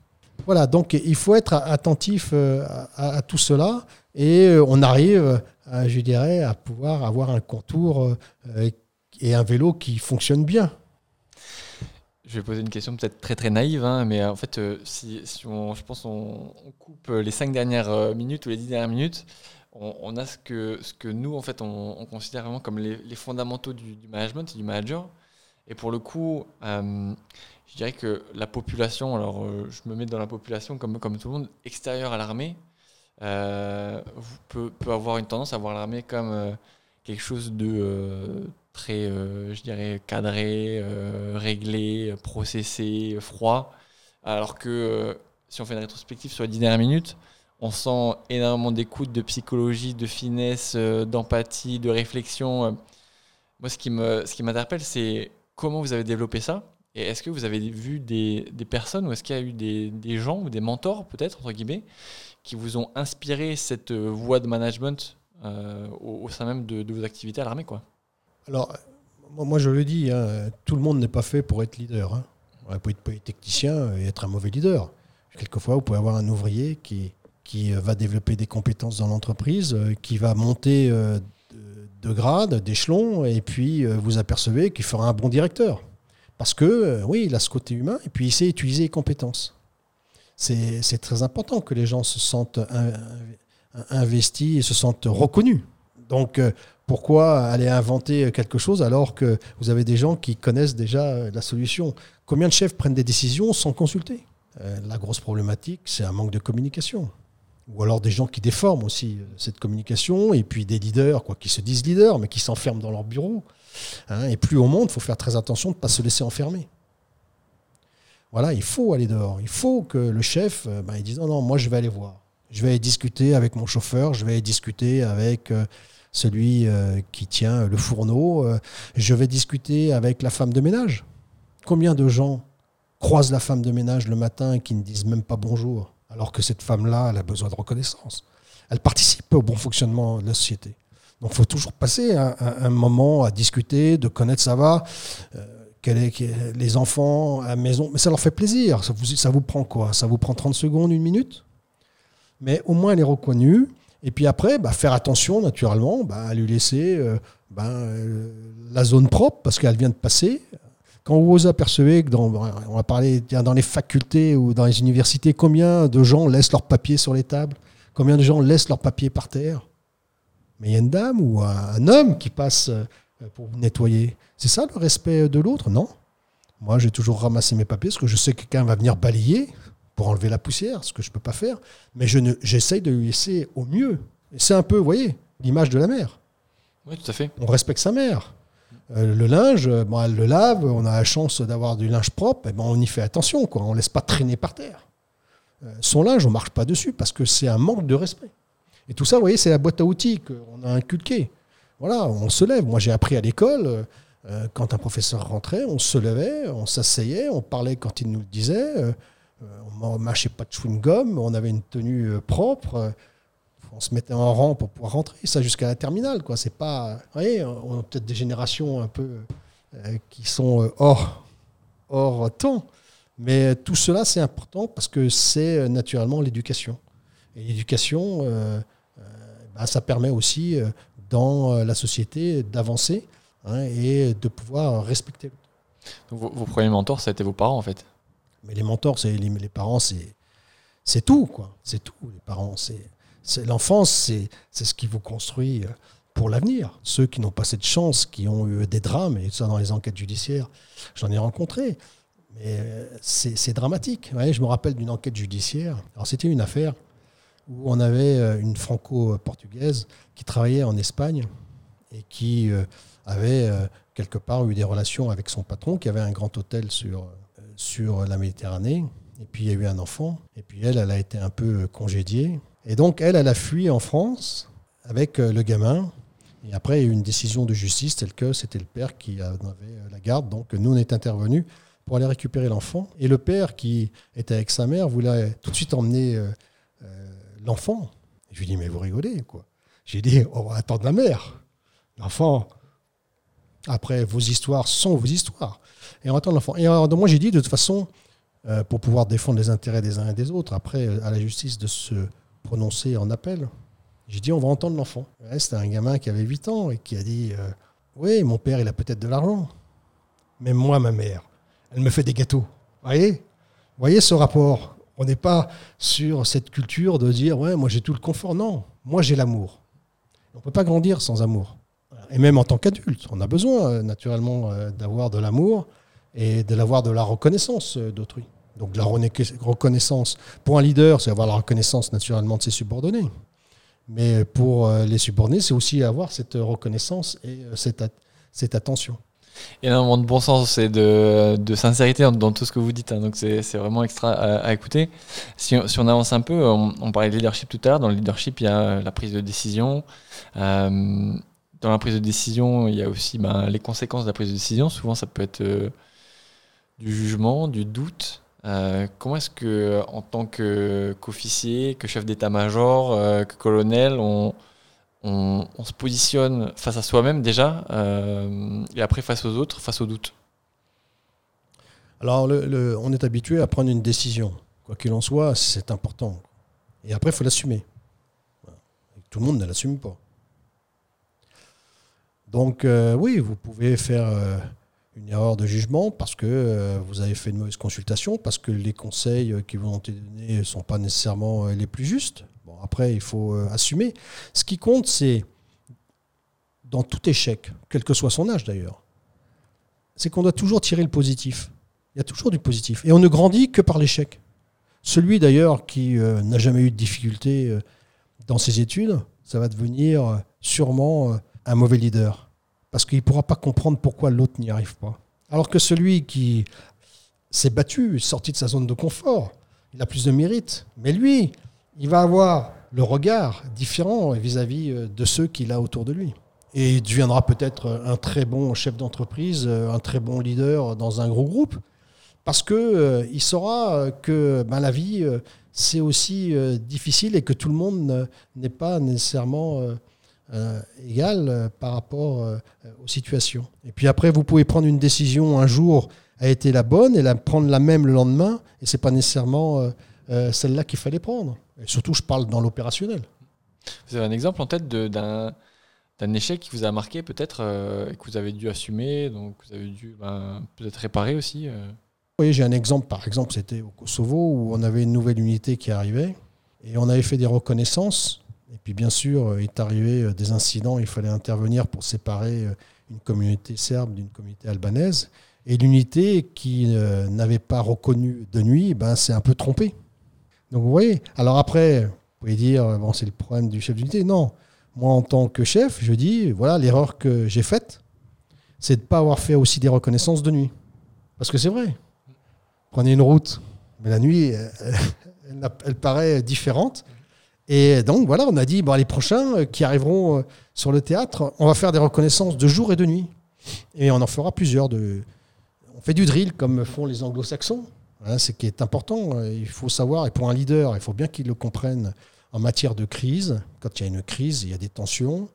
Voilà, donc il faut être attentif à, tout cela, et on arrive, je dirais, à pouvoir avoir un contour et un vélo qui fonctionne bien. Je vais poser une question peut-être très très naïve, hein, mais en fait, si, on, je pense on, coupe les cinq dernières minutes ou les dix dernières minutes, on, a ce que, ce que nous, en fait, on, considère vraiment comme les, fondamentaux du, management et du manager. Et pour le coup, euh, je dirais que la population, alors euh, je me mets dans la population comme, comme tout le monde, extérieure à l'armée, euh, peut, peut, avoir une tendance à voir l'armée comme quelque chose de très, je dirais, cadré, réglé, processé, froid. Alors que si on fait une rétrospective sur les dix dernières minutes, on sent énormément d'écoute, de psychologie, de finesse, euh, d'empathie, de réflexion. Euh. Moi, ce qui m'interpelle, c'est comment vous avez développé ça Et est-ce que vous avez vu des, personnes ou est-ce qu'il y a eu des, gens ou des mentors, peut-être, entre guillemets, qui vous ont inspiré cette euh, voie de management au, sein même de, vos activités à l'armée quoi Alors, moi, je le dis, hein, tout le monde n'est pas fait pour être leader. Hein. On peut être technicien et être un mauvais leader. Quelquefois, vous pouvez avoir un ouvrier qui, qui euh, va développer des compétences dans l'entreprise, euh, qui va monter euh, de grade, d'échelon, et puis vous apercevez qu'il fera un bon directeur. Parce que, euh, oui, il a ce côté humain et puis il sait utiliser les compétences. C'est très important que les gens se sentent in- investis et se sentent reconnus. Donc, euh, pourquoi aller inventer quelque chose alors que vous avez des gens qui connaissent déjà euh, la solution? Combien de chefs prennent des décisions sans consulter? Euh, La grosse problématique, c'est un manque de communication. Ou alors des gens qui déforment aussi cette communication, et puis des leaders, quoi, qui se disent leaders, mais qui s'enferment dans leur bureau. Hein, et plus au monde, il faut faire très attention de ne pas se laisser enfermer. Voilà, il faut aller dehors. Il faut que le chef, euh, ben, il dise non, non, moi je vais aller voir. Je vais aller discuter avec mon chauffeur, je vais aller discuter avec euh, celui euh, qui tient le fourneau, je vais discuter avec la femme de ménage. Combien de gens croisent la femme de ménage le matin et qui ne disent même pas bonjour, alors que cette femme-là, elle a besoin de reconnaissance? Elle participe au bon fonctionnement de la société. Donc il faut toujours passer un, moment à discuter, de connaître ça va. Les enfants à la maison, mais ça leur fait plaisir. Ça vous, prend quoi? Ça vous prend 30 secondes, une minute? Mais au moins elle est reconnue. Et puis après, bah, faire attention naturellement bah, à lui laisser euh, bah, euh, la zone propre parce qu'elle vient de passer. Quand vous vous apercevez que dans, on va parler dans les facultés ou dans les universités, combien de gens laissent leurs papiers sur les tables? Combien de gens laissent leurs papiers par terre? Mais il y a une dame ou un, un homme qui passe euh, pour vous nettoyer. C'est ça le respect de l'autre? Non. Moi, j'ai toujours ramassé mes papiers parce que je sais que quelqu'un va venir balayer pour enlever la poussière, ce que je ne peux pas faire. Mais je ne- j'essaye de lui laisser au mieux. C'est un peu, vous voyez, l'image de la mère Oui, tout à fait. on respecte sa mère. Euh, le linge, euh, bon, elle le lave, on a la chance d'avoir du linge propre, et ben on y fait attention, quoi. on ne laisse pas traîner par terre. Euh, son linge, on ne marche pas dessus parce que c'est un manque de respect. Et tout ça, vous voyez, c'est la boîte à outils qu'on a inculquée. Voilà, on se lève. Moi, j'ai appris à l'école, euh, quand un professeur rentrait, on se levait, on s'asseyait, on parlait quand il nous le disait, euh, on ne mâchait pas de chewing-gum, on avait une tenue euh, propre. on se mettait en rang pour pouvoir rentrer, ça jusqu'à la terminale. Quoi. C'est pas, vous voyez, on a peut-être des générations un peu qui sont hors, hors temps, mais tout cela c'est important parce que c'est naturellement l'éducation. Et l'éducation, bah, ça permet aussi dans euh, la société d'avancer hein, et de pouvoir respecter. Vos, vos premiers mentors, ça a été vos parents, en fait. Mais les mentors, c'est les, les parents, c'est c'est tout, quoi. C'est tout. Les parents, c'est c'est l'enfance, c'est c'est ce qui vous construit euh, pour l'avenir. Ceux qui n'ont pas cette chance, qui ont eu des drames et ça dans les enquêtes judiciaires, j'en ai rencontré. Mais euh, c'est c'est dramatique. Je me rappelle d'une enquête judiciaire. Alors c'était une affaire où on avait euh, une franco-portugaise qui travaillait en Espagne et qui euh, avait euh, quelque part eu des relations avec son patron, qui avait un grand hôtel sur, sur la Méditerranée. Et puis il y a eu un enfant. Et puis elle, elle a été un peu congédiée. Et donc elle, elle a fui en France avec le gamin. Et après, il y a eu une décision de justice telle que c'était le père qui avait la garde. Donc nous, on est intervenus pour aller récupérer l'enfant. Et le père, qui était avec sa mère, voulait tout de suite emmener l'enfant. Je lui dis, mais vous rigolez, quoi. J'ai dit, on va attendre la mère. L'enfant, après, vos histoires sont vos histoires. Et on attend l'enfant. Et alors, moi, j'ai dit, de toute façon, euh, pour pouvoir défendre les intérêts des uns et des autres, après, à la justice de se prononcer en appel, j'ai dit, on va entendre l'enfant. C'était un gamin qui avait 8 ans et qui a dit, euh, oui, mon père, il a peut-être de l'argent. Mais moi, ma mère, elle me fait des gâteaux. Voyez? Voyez ce rapport? On n'est pas sur cette culture de dire, ouais, moi j'ai tout le confort. Non, moi j'ai l'amour. On ne peut pas grandir sans amour. Et même en tant qu'adulte, on a besoin euh, naturellement euh, d'avoir de l'amour et de l'avoir de la reconnaissance euh, d'autrui. Donc la reconnaissance pour un leader, c'est avoir la reconnaissance naturellement de ses subordonnés. Mais pour les subordonnés, c'est aussi avoir cette reconnaissance et cette attention. Énormément de bon sens et de, sincérité dans, tout ce que vous dites. hein. donc c'est vraiment extra à, écouter. Si, on- avance un peu, on, parlait de leadership tout à l'heure. Dans le leadership, il y a la prise de décision. Euh, dans la prise de décision, il y a aussi ben, les conséquences de la prise de décision. Souvent, ça peut être euh, du jugement, du doute. Euh, comment est-ce que, en tant qu'officier, que chef d'état-major, que colonel, on, on, se positionne face à soi-même déjà, euh, et après face aux autres, face aux doutes. Alors, on est habitué à prendre une décision. Quoi qu'il en soit, c'est important. Et après, il faut l'assumer. Tout le monde ne l'assume pas. Donc, euh, oui, vous pouvez faire euh, une erreur de jugement, parce que vous avez fait une mauvaise consultation, parce que les conseils qui vous ont été donnés ne sont pas nécessairement les plus justes. Après, il faut euh, assumer. Ce qui compte, c'est, dans tout échec, quel que soit son âge d'ailleurs, c'est qu'on doit toujours tirer le positif. Il y a toujours du positif. Et on ne grandit que par l'échec. Celui d'ailleurs qui euh, n'a jamais eu de difficulté euh, dans ses études, ça va devenir sûrement un mauvais leader. Parce qu'il ne pourra pas comprendre pourquoi l'autre n'y arrive pas. Alors que celui qui s'est battu, sorti de sa zone de confort, il a plus de mérite. Mais lui, il va avoir le regard différent vis-à-vis euh, de ceux qu'il a autour de lui. Et il deviendra peut-être un très bon chef d'entreprise, euh, un très bon leader dans un gros groupe, parce que euh, saura que ben, la vie, c'est aussi difficile et que tout le monde n'est pas nécessairement égal par rapport aux situations. Et puis après, vous pouvez prendre une décision un jour a été la bonne et la prendre la même le lendemain, et c'est pas nécessairement celle-là qu'il fallait prendre. Et surtout, je parle dans l'opérationnel. Vous avez un exemple en tête d'un d'un échec qui vous a marqué peut-être euh, et que vous avez dû assumer, donc vous avez dû ben, peut-être réparer aussi euh? Voyez, j'ai un exemple. Par exemple, c'était au Kosovo où on avait une nouvelle unité qui arrivait et on avait fait des reconnaissances. Et puis, bien sûr, euh, il est arrivé des incidents. Il fallait intervenir pour séparer une communauté serbe d'une communauté albanaise. Et l'unité qui euh, n'avait pas reconnu de nuit, ben, s'est un peu trompée. Donc, vous voyez. Alors après, vous pouvez dire, euh, bon, c'est le problème du chef d'unité. Non. Moi, en tant que chef, je dis, voilà, l'erreur que j'ai faite, c'est de ne pas avoir fait aussi des reconnaissances de nuit. Parce que c'est vrai. Prenez une route, mais la nuit, euh, elle, paraît différente. Et donc, voilà, on a dit, bon, les prochains euh, qui arriveront sur le théâtre, on va faire des reconnaissances de jour et de nuit. Et on en fera plusieurs. On fait du drill comme font les anglo-saxons. Hein, c'est qui est important. Il faut savoir, et pour un leader, il faut bien qu'il le comprenne en matière de crise. Quand il y a une crise, il y a des tensions.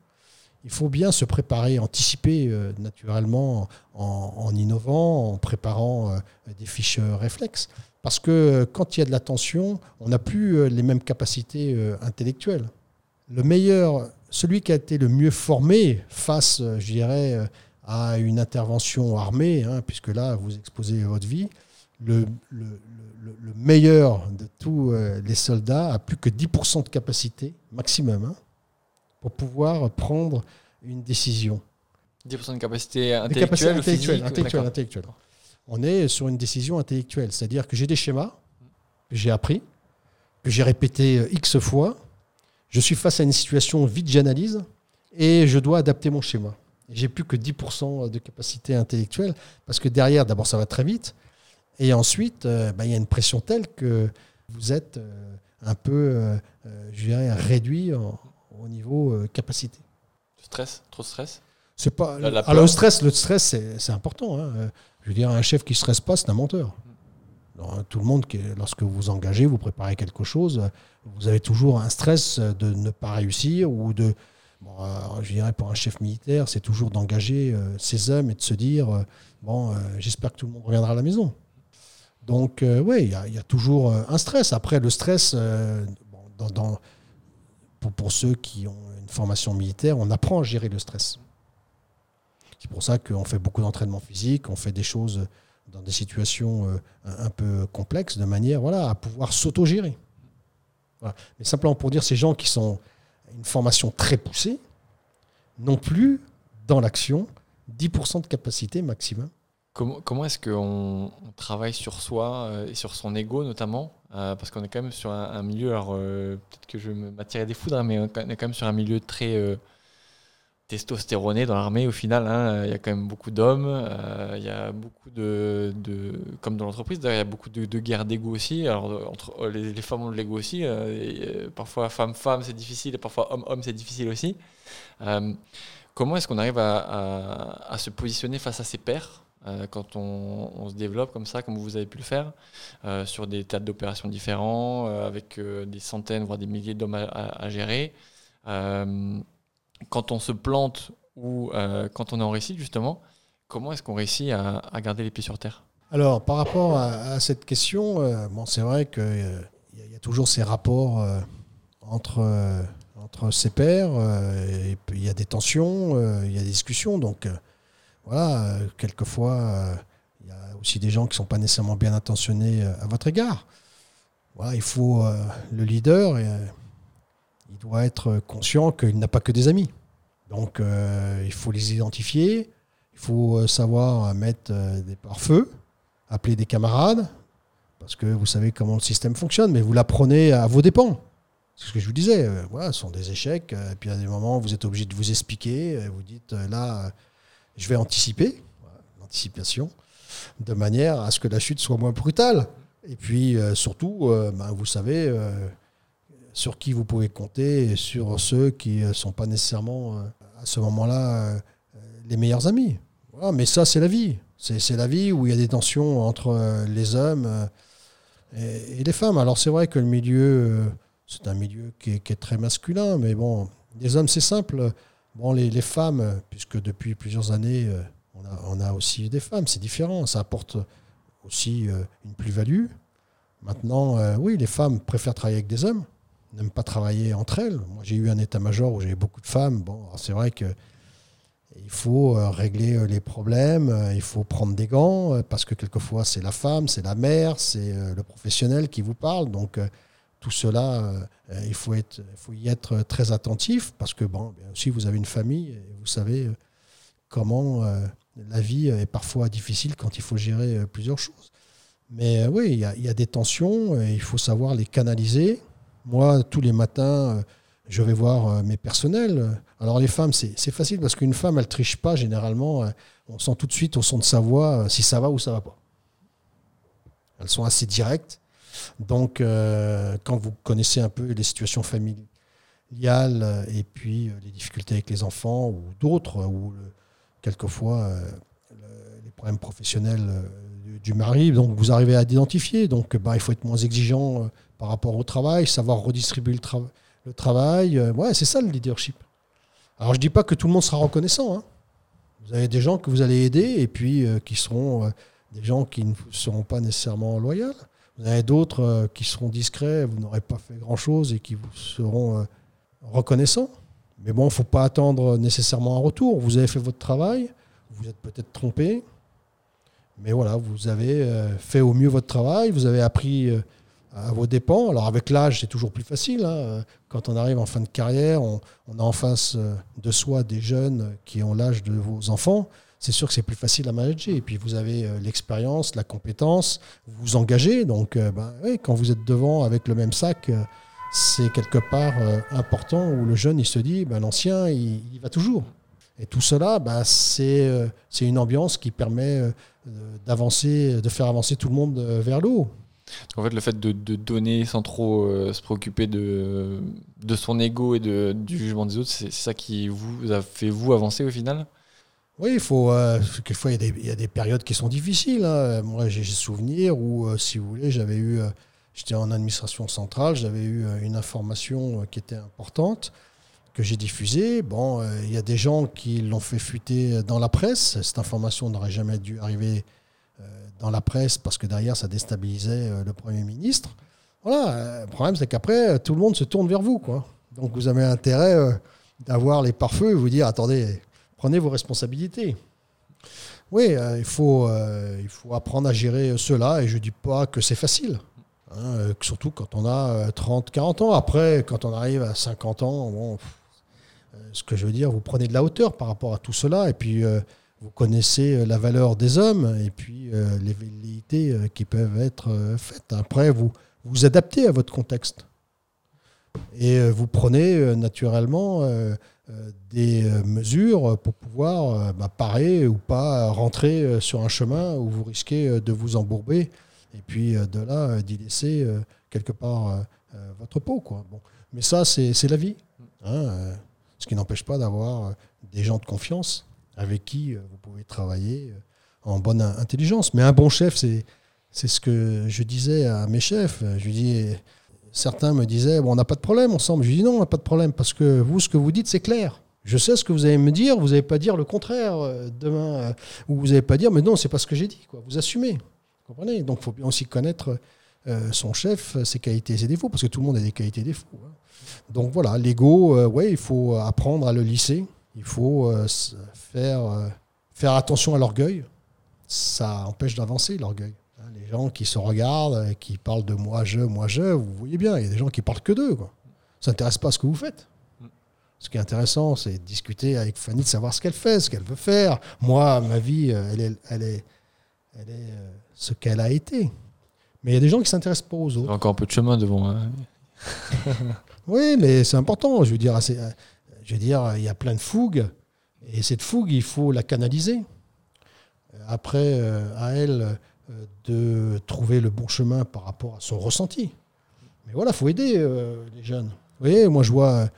Il faut bien se préparer, anticiper euh, naturellement en, innovant, en préparant euh, des fiches euh, réflexes. Parce que quand il y a de la tension, on n'a plus les mêmes capacités intellectuelles. Le meilleur, celui qui a été le mieux formé face, je dirais, à une intervention armée, hein, puisque là, vous exposez votre vie, le, le- le- le meilleur de tous euh, les soldats a plus que 10% de capacité maximum hein, pour pouvoir prendre une décision. 10% de capacité intellectuelle, physique, intellectuelles, d'accord. intellectuelles. On est sur une décision intellectuelle, c'est-à-dire que j'ai des schémas que j'ai appris, que j'ai répété euh, X fois, je suis face à une situation vite, j'analyse, et je dois adapter mon schéma. J'ai plus que 10% de capacité intellectuelle, parce que derrière, d'abord, ça va très vite, et ensuite, euh, ben, il y a une pression telle que vous êtes euh, un peu, euh, je dirais, réduit en- au niveau capacité. Stress, trop de stress? C'est pas. La- la alors, le stress, le stress, c'est important. hein. Je veux dire, un chef qui ne stresse pas, c'est un menteur. Alors, tout le monde, lorsque vous vous engagez, vous préparez quelque chose, vous avez toujours un stress de ne pas réussir ou de. bon, je dirais pour un chef militaire, c'est toujours d'engager euh, ses hommes et de se dire euh, bon, euh, j'espère que tout le monde reviendra à la maison. Donc, oui, il y, a- toujours euh, un stress. Après, le stress, euh, pour, ceux qui ont une formation militaire, on apprend à gérer le stress. C'est pour ça qu'on fait beaucoup d'entraînement physique, on fait des choses dans des situations euh, un, peu complexes, de manière voilà, à pouvoir s'autogérer. Mais simplement pour dire, ces gens qui sont une formation très poussée, non plus dans l'action 10% de capacité maximum. Comment, comment est-ce qu'on on travaille sur soi euh, et sur son ego notamment Euh, Parce qu'on est quand même sur un, milieu, alors euh, peut-être que je vais m'attirer des foudres, hein, mais on est quand même sur un milieu très testostéroné dans l'armée au final. hein. Il y a quand même beaucoup d'hommes, il y a beaucoup de, de- comme dans l'entreprise, il y a beaucoup de, de guerres d'ego aussi. Alors entre les, femmes ont de l'ego aussi. parfois femme-femme c'est difficile, et parfois homme-homme c'est difficile aussi. Comment est-ce qu'on arrive à, à- à se positionner face à ses pairs? Euh, quand on, se développe comme ça, comme vous avez pu le faire, euh, sur des théâtres d'opérations différents, euh, avec des centaines, voire des milliers d'hommes à, gérer. Quand on se plante ou quand on est en réussite, justement, comment est-ce qu'on réussit à, garder les pieds sur terre? Alors, par rapport à, cette question, bon, c'est vrai qu'il y, a- toujours ces rapports entre, entre ses pairs, il y a des tensions, il y a des discussions. Donc, voilà, quelquefois, il y a aussi des gens qui ne sont pas nécessairement bien intentionnés à votre égard. Voilà, il faut le leader, il doit être conscient qu'il n'a pas que des amis. Donc il faut les identifier, il faut savoir mettre des pare-feux, appeler des camarades, parce que vous savez comment le système fonctionne, mais vous l'apprenez à vos dépens. C'est ce que je vous disais. Euh, voilà, ce sont des échecs. Euh, et puis à des moments, vous êtes obligé de vous expliquer. Euh, vous dites là, je vais anticiper, l'anticipation, de manière à ce que la chute soit moins brutale. Et puis surtout, ben, vous savez sur qui vous pouvez compter et sur ceux qui ne sont pas nécessairement à ce moment-là les meilleurs amis. Mais ça, c'est la vie. C'est la vie où il y a des tensions entre les hommes et, les femmes. Alors c'est vrai que le milieu, c'est un milieu qui est, très masculin, mais bon, les hommes, c'est simple. Bon, les, femmes, puisque depuis plusieurs années, euh, on a, aussi des femmes, c'est différent. Ça apporte aussi euh, une plus-value. Maintenant, euh, oui, les femmes préfèrent travailler avec des hommes, n'aiment pas travailler entre elles. Moi, j'ai eu un état-major où j'avais beaucoup de femmes. Bon, c'est vrai que il faut régler les problèmes, il faut prendre des gants, parce que quelquefois c'est la femme, c'est la mère, c'est le professionnel qui vous parle. Donc tout cela, euh, il, faut y être très attentif parce que, bon, aussi, vous avez une famille vous savez euh, comment euh, la vie est parfois difficile quand il faut gérer plusieurs choses. Mais oui, il y, a, des tensions et il faut savoir les canaliser. Moi, tous les matins, je vais voir mes personnels. Alors, les femmes, c'est facile parce qu'une femme, elle triche pas généralement. On sent tout de suite au son de sa voix si ça va ou ça va pas. Elles sont assez directes. Donc, euh, quand vous connaissez un peu les situations familiales euh, et puis euh, les difficultés avec les enfants ou d'autres, ou quelquefois les problèmes professionnels du mari, donc vous arrivez à identifier. Donc, bah, il faut être moins exigeant par rapport au travail, savoir redistribuer le, travail. ouais, c'est ça le leadership. Alors, je ne dis pas que tout le monde sera reconnaissant. Hein. Vous avez des gens que vous allez aider et puis qui seront des gens qui ne seront pas nécessairement loyaux. Vous en avez d'autres euh, qui seront discrets, vous n'aurez pas fait grand-chose et qui vous seront euh, reconnaissants. Mais bon, il ne faut pas attendre nécessairement un retour. Vous avez fait votre travail, vous êtes peut-être trompé, mais voilà, vous avez euh, fait au mieux votre travail, vous avez appris à vos dépens. Alors avec l'âge, c'est toujours plus facile. Hein. Quand on arrive en fin de carrière, on, on a en face de soi des jeunes qui ont l'âge de vos enfants c'est sûr que c'est plus facile à manager. Et puis vous avez euh, l'expérience, la compétence, vous vous engagez. Donc euh, ben, quand vous êtes devant avec le même sac, euh, c'est quelque part important où le jeune il se dit ben, l'ancien il, va toujours. Et tout cela, ben, c'est une ambiance qui permet d'avancer, de faire avancer tout le monde vers le haut. En fait, le fait de, donner sans trop se préoccuper de, de son ego et de, du jugement des autres, c'est ça qui vous a fait vous avancer au final? Oui, il faut. Euh, quelquefois, il y, a des, périodes qui sont difficiles. Hein. Moi, j'ai souvenir où, euh, si vous voulez, j'avais eu. Euh, j'étais en administration centrale, j'avais eu une information qui était importante que j'ai diffusée. Bon, il y a des gens qui l'ont fait fuiter dans la presse. Cette information n'aurait jamais dû arriver dans la presse parce que derrière, ça déstabilisait le Premier ministre. Voilà, le problème, c'est qu'après, tout le monde se tourne vers vous. Quoi. Donc, vous avez intérêt d'avoir les pare-feux et vous dire attendez, prenez vos responsabilités. Oui, euh, il, faut, euh, il faut apprendre à gérer cela et je ne dis pas que c'est facile. Hein, euh, surtout quand on a 30, 40 ans. Après, quand on arrive à 50 ans, ce que je veux dire, vous prenez de la hauteur par rapport à tout cela et puis vous connaissez la valeur des hommes et puis les velléités qui peuvent être faites. Après, vous vous adaptez à votre contexte. Et vous prenez naturellement des euh, mesures pour pouvoir euh, bah, parer ou pas rentrer sur un chemin où vous risquez de vous embourber et puis de là d'y laisser quelque part votre peau. Quoi. Bon. Mais ça, c'est la vie. Hein, ce qui n'empêche pas d'avoir des gens de confiance avec qui vous pouvez travailler en bonne intelligence. Mais un bon chef, c'est ce que je disais à mes chefs. Je dis certains me disaient on n'a pas de problème ensemble. Je dis non, on n'a pas de problème parce que vous, ce que vous dites, c'est clair. Je sais ce que vous allez me dire, vous n'allez pas dire le contraire euh, demain, euh, ou vous n'allez pas dire mais non, c'est pas ce que j'ai dit. Quoi. Vous assumez. Vous comprenez? Donc il faut bien aussi connaître euh, son chef, ses qualités et ses défauts, parce que tout le monde a des qualités et défauts. Hein. Donc voilà, l'ego, ouais, il faut apprendre à le lisser. Il faut faire faire attention à l'orgueil. Ça empêche d'avancer, l'orgueil. Les gens qui se regardent, qui parlent de moi, je, moi, je, vous voyez bien, il y a des gens qui parlent que d'eux. Quoi. Ça n'intéresse pas à ce que vous faites. Ce qui est intéressant, c'est de discuter avec Fanny, de savoir ce qu'elle fait, ce qu'elle veut faire. Moi, ma vie, elle est, elle est, elle est ce qu'elle a été. Mais il y a des gens qui ne s'intéressent pas aux autres. Encore un peu de chemin devant. Hein. oui, mais c'est important. Je veux dire, je veux dire, il y a plein de fougues. Et cette fougue, il faut la canaliser. Après, euh, à elle euh, de trouver le bon chemin par rapport à son ressenti. Mais voilà, il faut aider euh, les jeunes. Vous voyez, moi, je vois,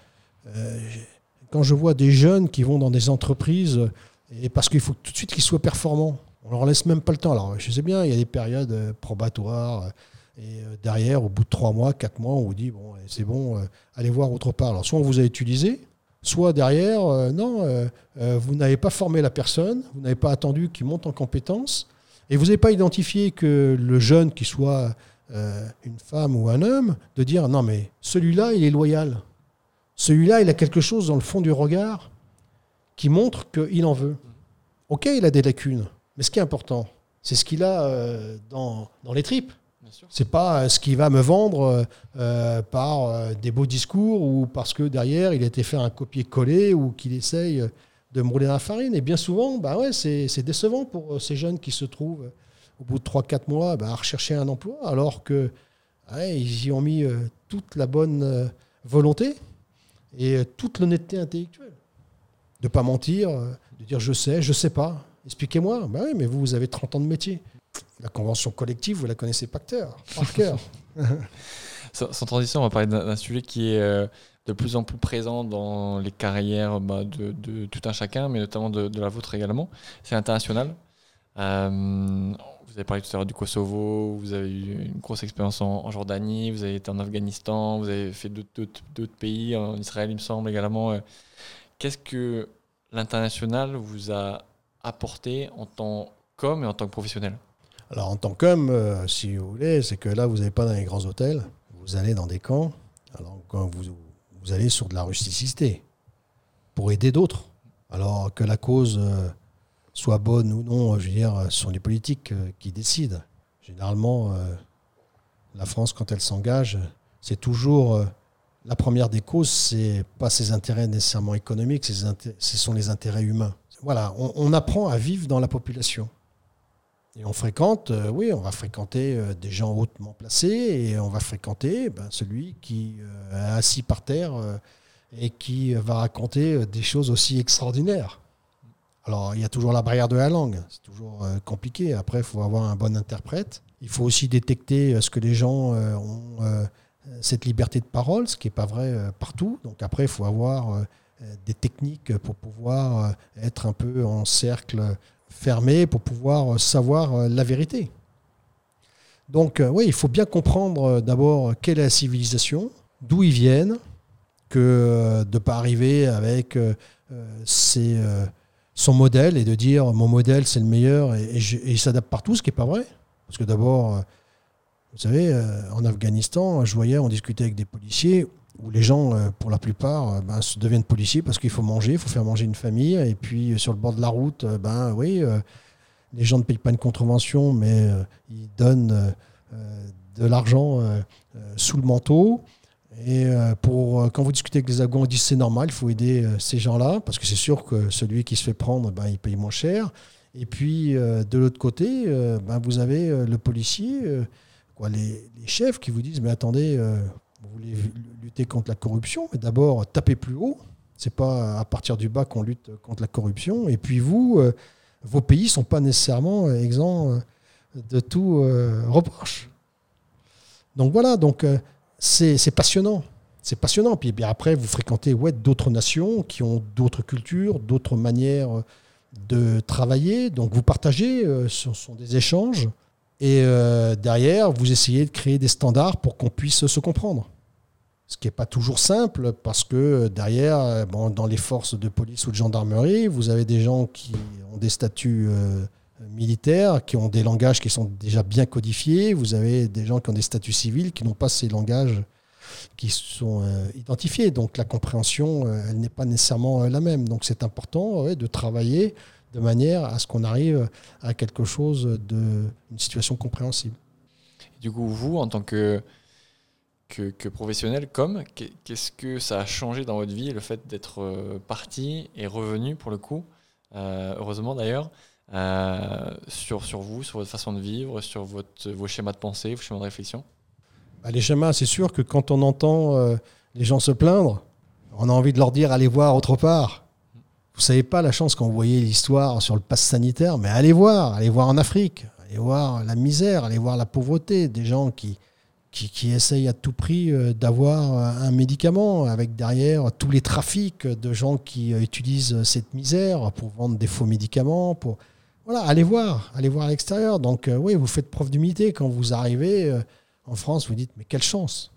quand je vois des jeunes qui vont dans des entreprises, et parce qu'il faut tout de suite qu'ils soient performants. On leur laisse même pas le temps. Alors, je sais bien, il y a des périodes probatoires. Et derrière, au bout de trois mois, quatre mois, on vous dit bon, c'est bon, allez voir autre part. Alors, soit on vous a utilisé, soit derrière, non, vous n'avez pas formé la personne, vous n'avez pas attendu qu'il monte en compétence, et vous n'avez pas identifié que le jeune, qui soit euh, une femme ou un homme, de dire non mais celui-là, il est loyal. Celui-là, il a quelque chose dans le fond du regard qui montre qu'il en veut. Ok, il a des lacunes, mais ce qui est important, c'est ce qu'il a euh, dans, dans, les tripes. C'est pas euh, ce qu'il va me vendre par des beaux discours ou parce que derrière il a été faire un copier-coller ou qu'il essaye de me rouler dans la farine. Et bien souvent, bah c'est décevant pour euh, ces jeunes qui se trouvent euh, au bout de 3-4 mois bah, à rechercher un emploi, alors que ils y ont mis euh, toute la bonne volonté et toute l'honnêteté intellectuelle. De ne pas mentir, de dire je sais, je sais pas, expliquez-moi. Bah mais vous, vous avez 30 ans de métier. La convention collective, vous la connaissez par cœur. Cœur. sans, transition, on va parler d'un sujet qui est de plus en plus présent dans les carrières bah, de, tout un chacun, mais notamment de, la vôtre également. C'est international. Euh, vous avez parlé tout à l'heure du Kosovo, vous avez eu une grosse expérience en, Jordanie, vous avez été en Afghanistan, vous avez fait d'autres pays, en Israël il me semble également. Euh, qu'est-ce que l'international vous a apporté en tant qu'homme et en tant que professionnel? Alors en tant qu'homme, euh, si vous voulez, c'est que là, vous n'allez pas dans les grands hôtels, vous allez dans des camps. Alors quand vous vous allez sur de la rusticité pour aider d'autres. Alors que la cause euh, soit bonne ou non, je veux dire, ce sont les politiques euh, qui décident. Généralement, euh, la France, quand elle s'engage, c'est toujours la première des causes, c'est pas ses intérêts nécessairement économiques, ce sont les intérêts humains. Voilà, on apprend à vivre dans la population. Et on fréquente, euh, oui, on va fréquenter euh, des gens hautement placés et on va fréquenter ben, celui qui euh, est assis par terre et qui va raconter des choses aussi extraordinaires. Alors, il y a toujours la barrière de la langue, c'est toujours compliqué. Après, il faut avoir un bon interprète. Il faut aussi détecter ce que les gens ont, cette liberté de parole, ce qui n'est pas vrai partout. Donc, après, il faut avoir des techniques pour pouvoir être un peu en cercle fermé pour pouvoir savoir euh, la vérité. Donc euh, oui, il faut bien comprendre euh, d'abord quelle est la civilisation, d'où ils viennent, que de ne pas arriver avec son modèle et de dire mon modèle c'est le meilleur et, il s'adapte partout, ce qui n'est pas vrai. Parce que d'abord, vous savez, en Afghanistan, je voyais, on discutait avec des policiers où les gens, euh, pour la plupart, euh, ben, se deviennent policiers parce qu'il faut manger, il faut faire manger une famille. Et puis euh, sur le bord de la route, ben oui, les gens ne payent pas une contravention, mais ils donnent de l'argent sous le manteau. Et pour, quand vous discutez avec les Afghans, ils disent c'est normal, il faut aider ces gens-là, parce que c'est sûr que celui qui se fait prendre, ben, il paye moins cher. Et puis de l'autre côté, ben, vous avez le policier, les, chefs qui vous disent mais attendez, vous voulez lutter contre la corruption, mais d'abord tapez plus haut. C'est pas à partir du bas qu'on lutte contre la corruption. Et puis vous, euh, vos pays sont pas nécessairement euh, exempts euh, de tout reproche. Donc voilà, donc c'est passionnant. C'est passionnant. Puis après, vous fréquentez ouais, d'autres nations qui ont d'autres cultures, d'autres manières de travailler. Donc vous partagez, ce sont des échanges. Et derrière, vous essayez de créer des standards pour qu'on puisse se comprendre ce qui n'est pas toujours simple parce que euh, derrière, euh, bon, dans les forces de police ou de gendarmerie, vous avez des gens qui ont des statuts euh, militaires, qui ont des langages qui sont déjà bien codifiés, vous avez des gens qui ont des statuts civils qui n'ont pas ces langages qui sont identifiés. Donc la compréhension, elle n'est pas nécessairement la même. Donc c'est important de travailler de manière à ce qu'on arrive à quelque chose de une situation compréhensible. Du coup, vous, en tant que, que, professionnel, comme, qu'est-ce que ça a changé dans votre vie, le fait d'être euh, parti et revenu, pour le coup, euh, heureusement d'ailleurs, euh, sur, sur vous, sur votre façon de vivre, sur votre, vos schémas de pensée, vos schémas de réflexion? Bah, Les schémas, c'est sûr que quand on entend les gens se plaindre, on a envie de leur dire allez voir autre part. Vous savez pas la chance quand vous voyez l'histoire sur le pass sanitaire, mais allez voir, allez voir en Afrique, allez voir la misère, allez voir la pauvreté, des gens qui, qui, essayent à tout prix euh, d'avoir un médicament, avec derrière tous les trafics de gens qui euh, utilisent cette misère pour vendre des faux médicaments. Pour... Voilà, allez voir, allez voir à l'extérieur. Donc euh, oui, vous faites preuve d'humilité quand vous arrivez en France, vous dites mais quelle chance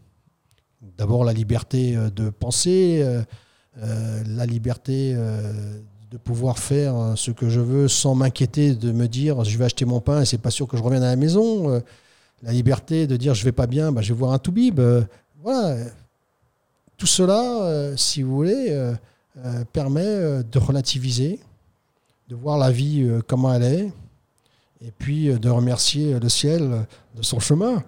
D'abord la liberté de penser, la liberté de pouvoir faire ce que je veux sans m'inquiéter de me dire je vais acheter mon pain et c'est pas sûr que je revienne à la maison la liberté de dire je vais pas bien, bah, je vais voir un toubib. Euh, voilà. Tout cela, euh, si vous voulez, euh, permet de relativiser, de voir la vie comment elle est, et puis de remercier le ciel de son chemin.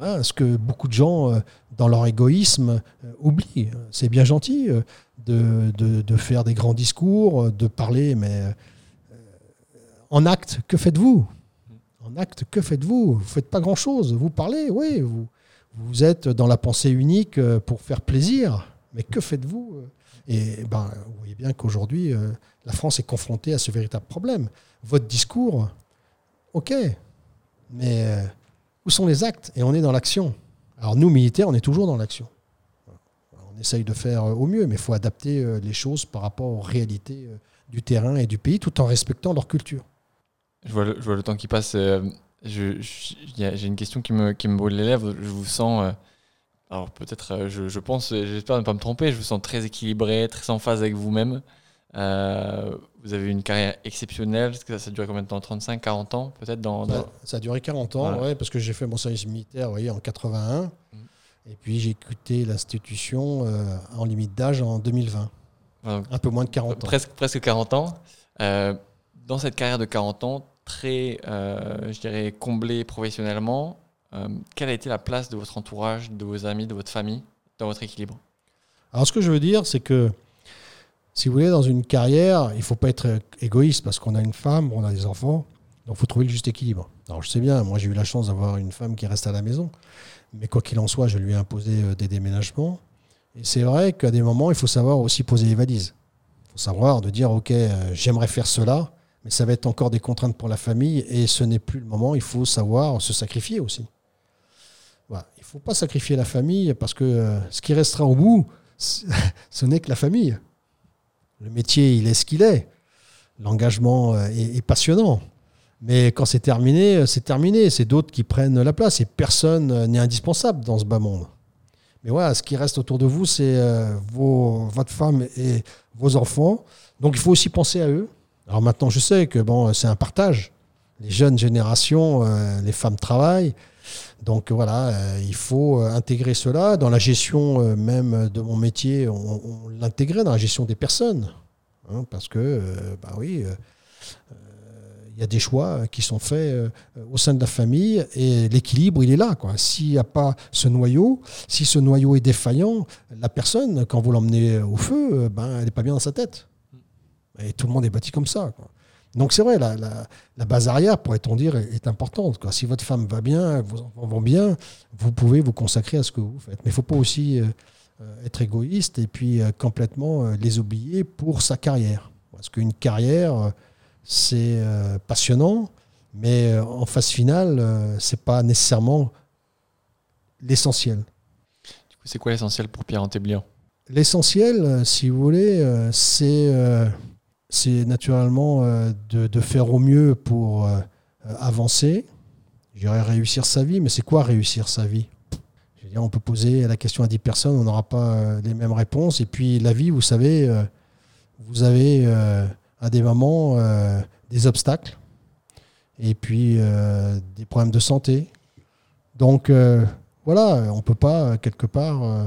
ce que beaucoup de gens, dans leur égoïsme, oublient. C'est bien gentil de, faire des grands discours, de parler, mais en acte, que faites-vous? Acte, que faites-vous? Vous ne faites pas grand-chose. Vous parlez, oui, vous, vous êtes dans la pensée unique euh, pour faire plaisir, mais que faites-vous Et ben, vous voyez bien qu'aujourd'hui, euh, la France est confrontée à ce véritable problème. Votre discours, ok, mais euh, où sont les actes? Et on est dans l'action. Alors nous, militaires, on est toujours dans l'action. On essaye de faire au mieux, mais il faut adapter les choses par rapport aux réalités du terrain et du pays, tout en respectant leur culture. Je vois, le, je vois le temps qui passe. Euh, j'ai une question qui me, qui me brûle les lèvres. Je vous sens. Euh, alors peut-être, euh, je, je, pense, j'espère ne pas me tromper, je vous sens très équilibré, très en phase avec vous-même. vous avez une carrière exceptionnelle. Est-ce que ça, a duré combien de temps? 35, 40 ans peut-être dans, Ça a duré 40 ans, ouais, parce que j'ai fait mon service militaire voyez, en 81. Mm. Et puis j'ai quitté l'institution en limite d'âge en 2020. un peu moins de 40 ans. Presque, presque 40 ans. dans cette carrière de 40 ans, très, euh, je dirais, comblé professionnellement, euh, quelle a été la place de votre entourage, de vos amis, de votre famille dans votre équilibre? Alors, ce que je veux dire, c'est que si vous voulez, dans une carrière, il ne faut pas être égoïste parce qu'on a une femme, on a des enfants, donc il faut trouver le juste équilibre. Alors, je sais bien, moi j'ai eu la chance d'avoir une femme qui reste à la maison, mais quoi qu'il en soit, je lui ai imposé euh, des déménagements. Et c'est vrai qu'à des moments, il faut savoir aussi poser les valises. Il faut savoir de dire, OK, j'aimerais faire cela, mais ça va être encore des contraintes pour la famille et ce n'est plus le moment. Il faut savoir se sacrifier aussi. Il ne faut pas sacrifier la famille parce que euh, ce qui restera au bout, ce n'est que la famille. Le métier, il est ce qu'il est. L'engagement euh, est, passionnant. Mais quand c'est terminé, euh, c'est terminé. C'est d'autres qui prennent la place et personne n'est indispensable dans ce bas monde. Mais voilà, ce qui reste autour de vous, c'est votre femme et vos enfants. Donc il faut aussi penser à eux. Alors maintenant, je sais que bon, c'est un partage. Les jeunes générations, euh, les femmes travaillent. Donc voilà, euh, il faut euh, intégrer cela. Dans la gestion même de mon métier, on, l'intégrait dans la gestion des personnes. Hein, parce que, bah oui, il y a des choix qui sont faits au sein de la famille et l'équilibre, il est là. S'il n'y a pas ce noyau, si ce noyau est défaillant, la personne, quand vous l'emmenez au feu, ben, elle n'est pas bien dans sa tête. Et tout le monde est bâti comme ça. Donc c'est vrai, la, la, base arrière, pourrait-on dire, est, importante. Quoi. Si votre femme va bien, vos enfants vont bien, vous pouvez vous consacrer à ce que vous faites. Mais il ne faut pas aussi euh, euh, être égoïste et puis euh, complètement les oublier pour sa carrière. Parce qu'une carrière, c'est passionnant, mais en phase finale, c'est pas nécessairement l'essentiel. Du coup, c'est quoi l'essentiel pour Pierre Antéblian L'essentiel, si vous voulez, c'est c'est naturellement euh, de, faire au mieux pour euh, avancer. Je dirais réussir sa vie, mais c'est quoi réussir sa vie? On peut poser la question à 10 personnes, on n'aura pas euh, les mêmes réponses. Et puis la vie, vous savez, vous avez à des moments des obstacles et puis des problèmes de santé. Donc voilà, on ne peut pas quelque part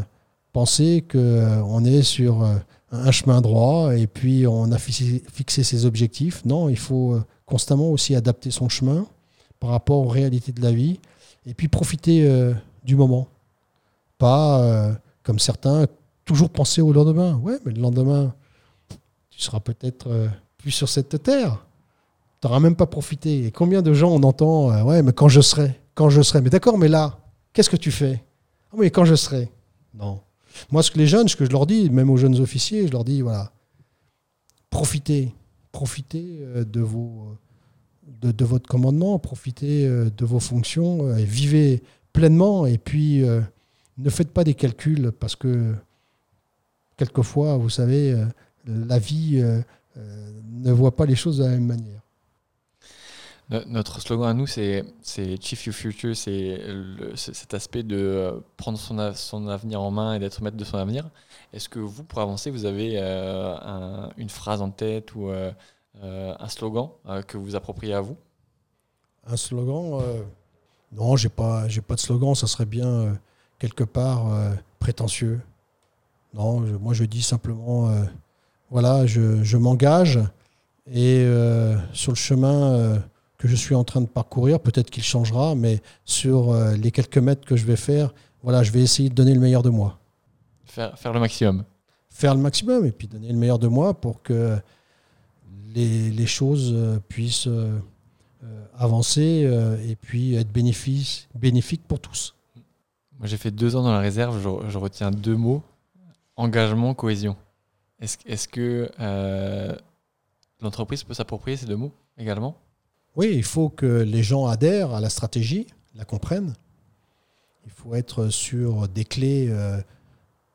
penser qu'on est sur un chemin droit et puis on a fixé, ses objectifs. Non, il faut euh, constamment aussi adapter son chemin par rapport aux réalités de la vie et puis profiter euh, du moment. Pas, euh, comme certains, toujours penser au lendemain. Ouais, mais le lendemain, tu seras peut-être plus sur cette terre. Tu n'auras même pas profité. Et combien de gens on entend, ouais, mais quand je serai, quand je serai. Mais d'accord, mais là, qu'est-ce que tu fais? Ah Oui, quand je serai? Non. Moi, ce que les jeunes, ce que je leur dis, même aux jeunes officiers, je leur dis, voilà, profitez, profitez euh, de, vos, de, votre commandement, profitez euh, de vos fonctions, euh, vivez pleinement, et puis ne faites pas des calculs, parce que quelquefois, vous savez, la vie ne voit pas les choses de la même manière. Notre slogan à nous, c'est Chief Your Future, c'est cet aspect de euh, prendre son, son avenir en main et d'être maître de son avenir. Est-ce que vous, pour avancer, vous avez euh, une phrase en tête ou euh, un slogan que vous appropriez à vous? Un slogan Non, j'ai pas, pas de slogan. Ça serait bien quelque part prétentieux. Non, moi je dis simplement, voilà, je, je m'engage et sur le chemin que je suis en train de parcourir. Peut-être qu'il changera, mais sur euh, les quelques mètres que je vais faire, voilà, je vais essayer de donner le meilleur de moi. Faire, faire le maximum. Faire le maximum et puis donner le meilleur de moi pour que les, les choses euh, puissent euh, avancer et puis être bénéfiques pour tous. Moi, j'ai fait deux ans dans la réserve. Je, je retiens deux mots engagement, cohésion. Est-ce est que l'entreprise peut s'approprier ces deux mots également? Oui, il faut que les gens adhèrent à la stratégie, la comprennent. Il faut être sur des clés euh,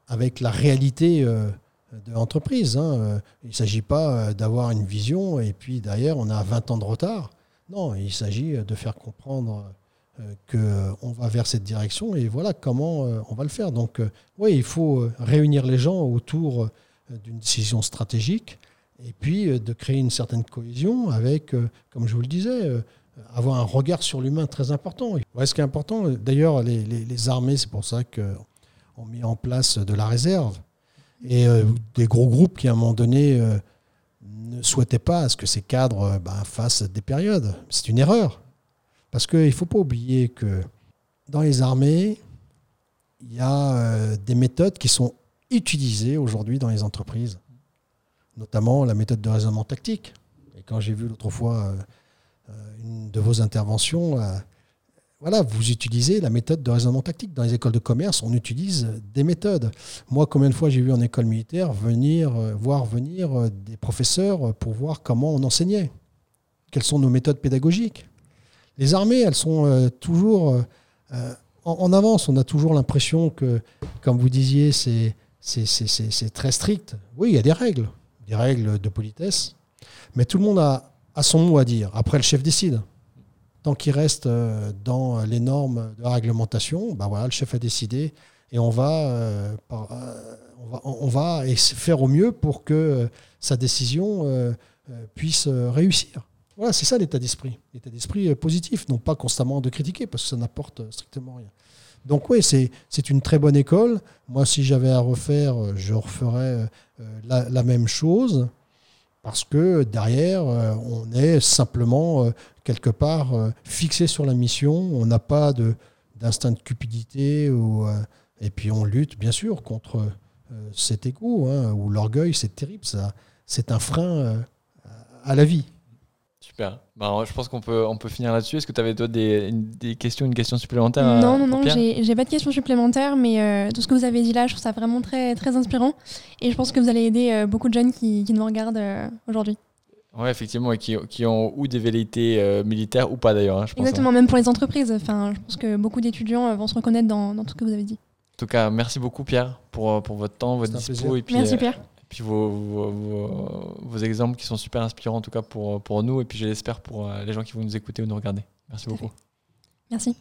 avec la réalité euh, de l'entreprise. Hein. Euh, il ne s'agit pas d'avoir une vision et puis derrière on a 20 ans de retard. Non, il s'agit de faire comprendre qu'on va vers cette direction et voilà comment on va le faire. Donc oui, il faut réunir les gens autour d'une décision stratégique et puis euh, de créer une certaine cohésion avec, euh, comme je vous le disais, euh, avoir un regard sur l'humain très important. ce qui est important, d'ailleurs, les, armées, c'est pour ça qu'on mis en place de la réserve. Et des gros groupes qui, à un moment donné, ne souhaitaient pas à ce que ces cadres ben, fassent des périodes. C'est une erreur. Parce qu'il ne faut pas oublier que dans les armées, il y a des méthodes qui sont utilisées aujourd'hui dans les entreprises notamment la méthode de raisonnement tactique. Et quand j'ai vu l'autre fois euh, euh, une de vos interventions, euh, voilà, vous utilisez la méthode de raisonnement tactique. Dans les écoles de commerce, on utilise des méthodes. Moi, combien de fois j'ai vu en école militaire venir, voir venir des professeurs pour voir comment on enseignait? Quelles sont nos méthodes pédagogiques? Les armées, elles sont toujours en, avance. On a toujours l'impression que, comme vous disiez, c'est très strict. Oui, il y a des règles des règles de politesse. Mais tout le monde a, son mot à dire. Après, le chef décide. Tant qu'il reste euh, dans les normes de la réglementation, bah voilà, le chef a décidé et on va, euh, euh, on va, faire au mieux pour que sa décision puisse réussir. Voilà, c'est ça l'état d'esprit. L'état d'esprit positif, non pas constamment de critiquer, parce que ça n'apporte strictement rien. Donc oui, c'est une très bonne école. Moi, si j'avais à refaire, je referais euh, la, même chose parce que derrière, euh, on est simplement euh, quelque part fixé sur la mission, on n'a pas d'instinct de, cupidité, et puis on lutte bien sûr contre cet égo, hein, ou l'orgueil, c'est terrible, c'est un frein à la vie. Super. Bah, je pense qu'on peut, on peut finir là-dessus. Est-ce que tu avais toi des, des, questions, une question supplémentaire Non, non, non, j'ai pas de questions supplémentaires, mais euh, tout ce que vous avez dit là, je trouve ça vraiment très, très inspirant. Et je pense que vous allez aider euh, beaucoup de jeunes qui, qui nous regardent euh, aujourd'hui. Oui, effectivement, et qui, qui, ont ou des velléités militaires ou pas d'ailleurs. Hein, Exactement, même pour les entreprises. Enfin, je pense que beaucoup d'étudiants vont se reconnaître dans, dans, tout ce que vous avez dit. En tout cas, merci beaucoup Pierre pour, pour votre temps, votre dispo. Et puis, merci Pierre puis vos, vos, exemples qui sont super inspirants en tout cas pour, pour nous et puis je l'espère pour euh, les gens qui vont nous écouter ou nous regarder. Merci beaucoup. Merci.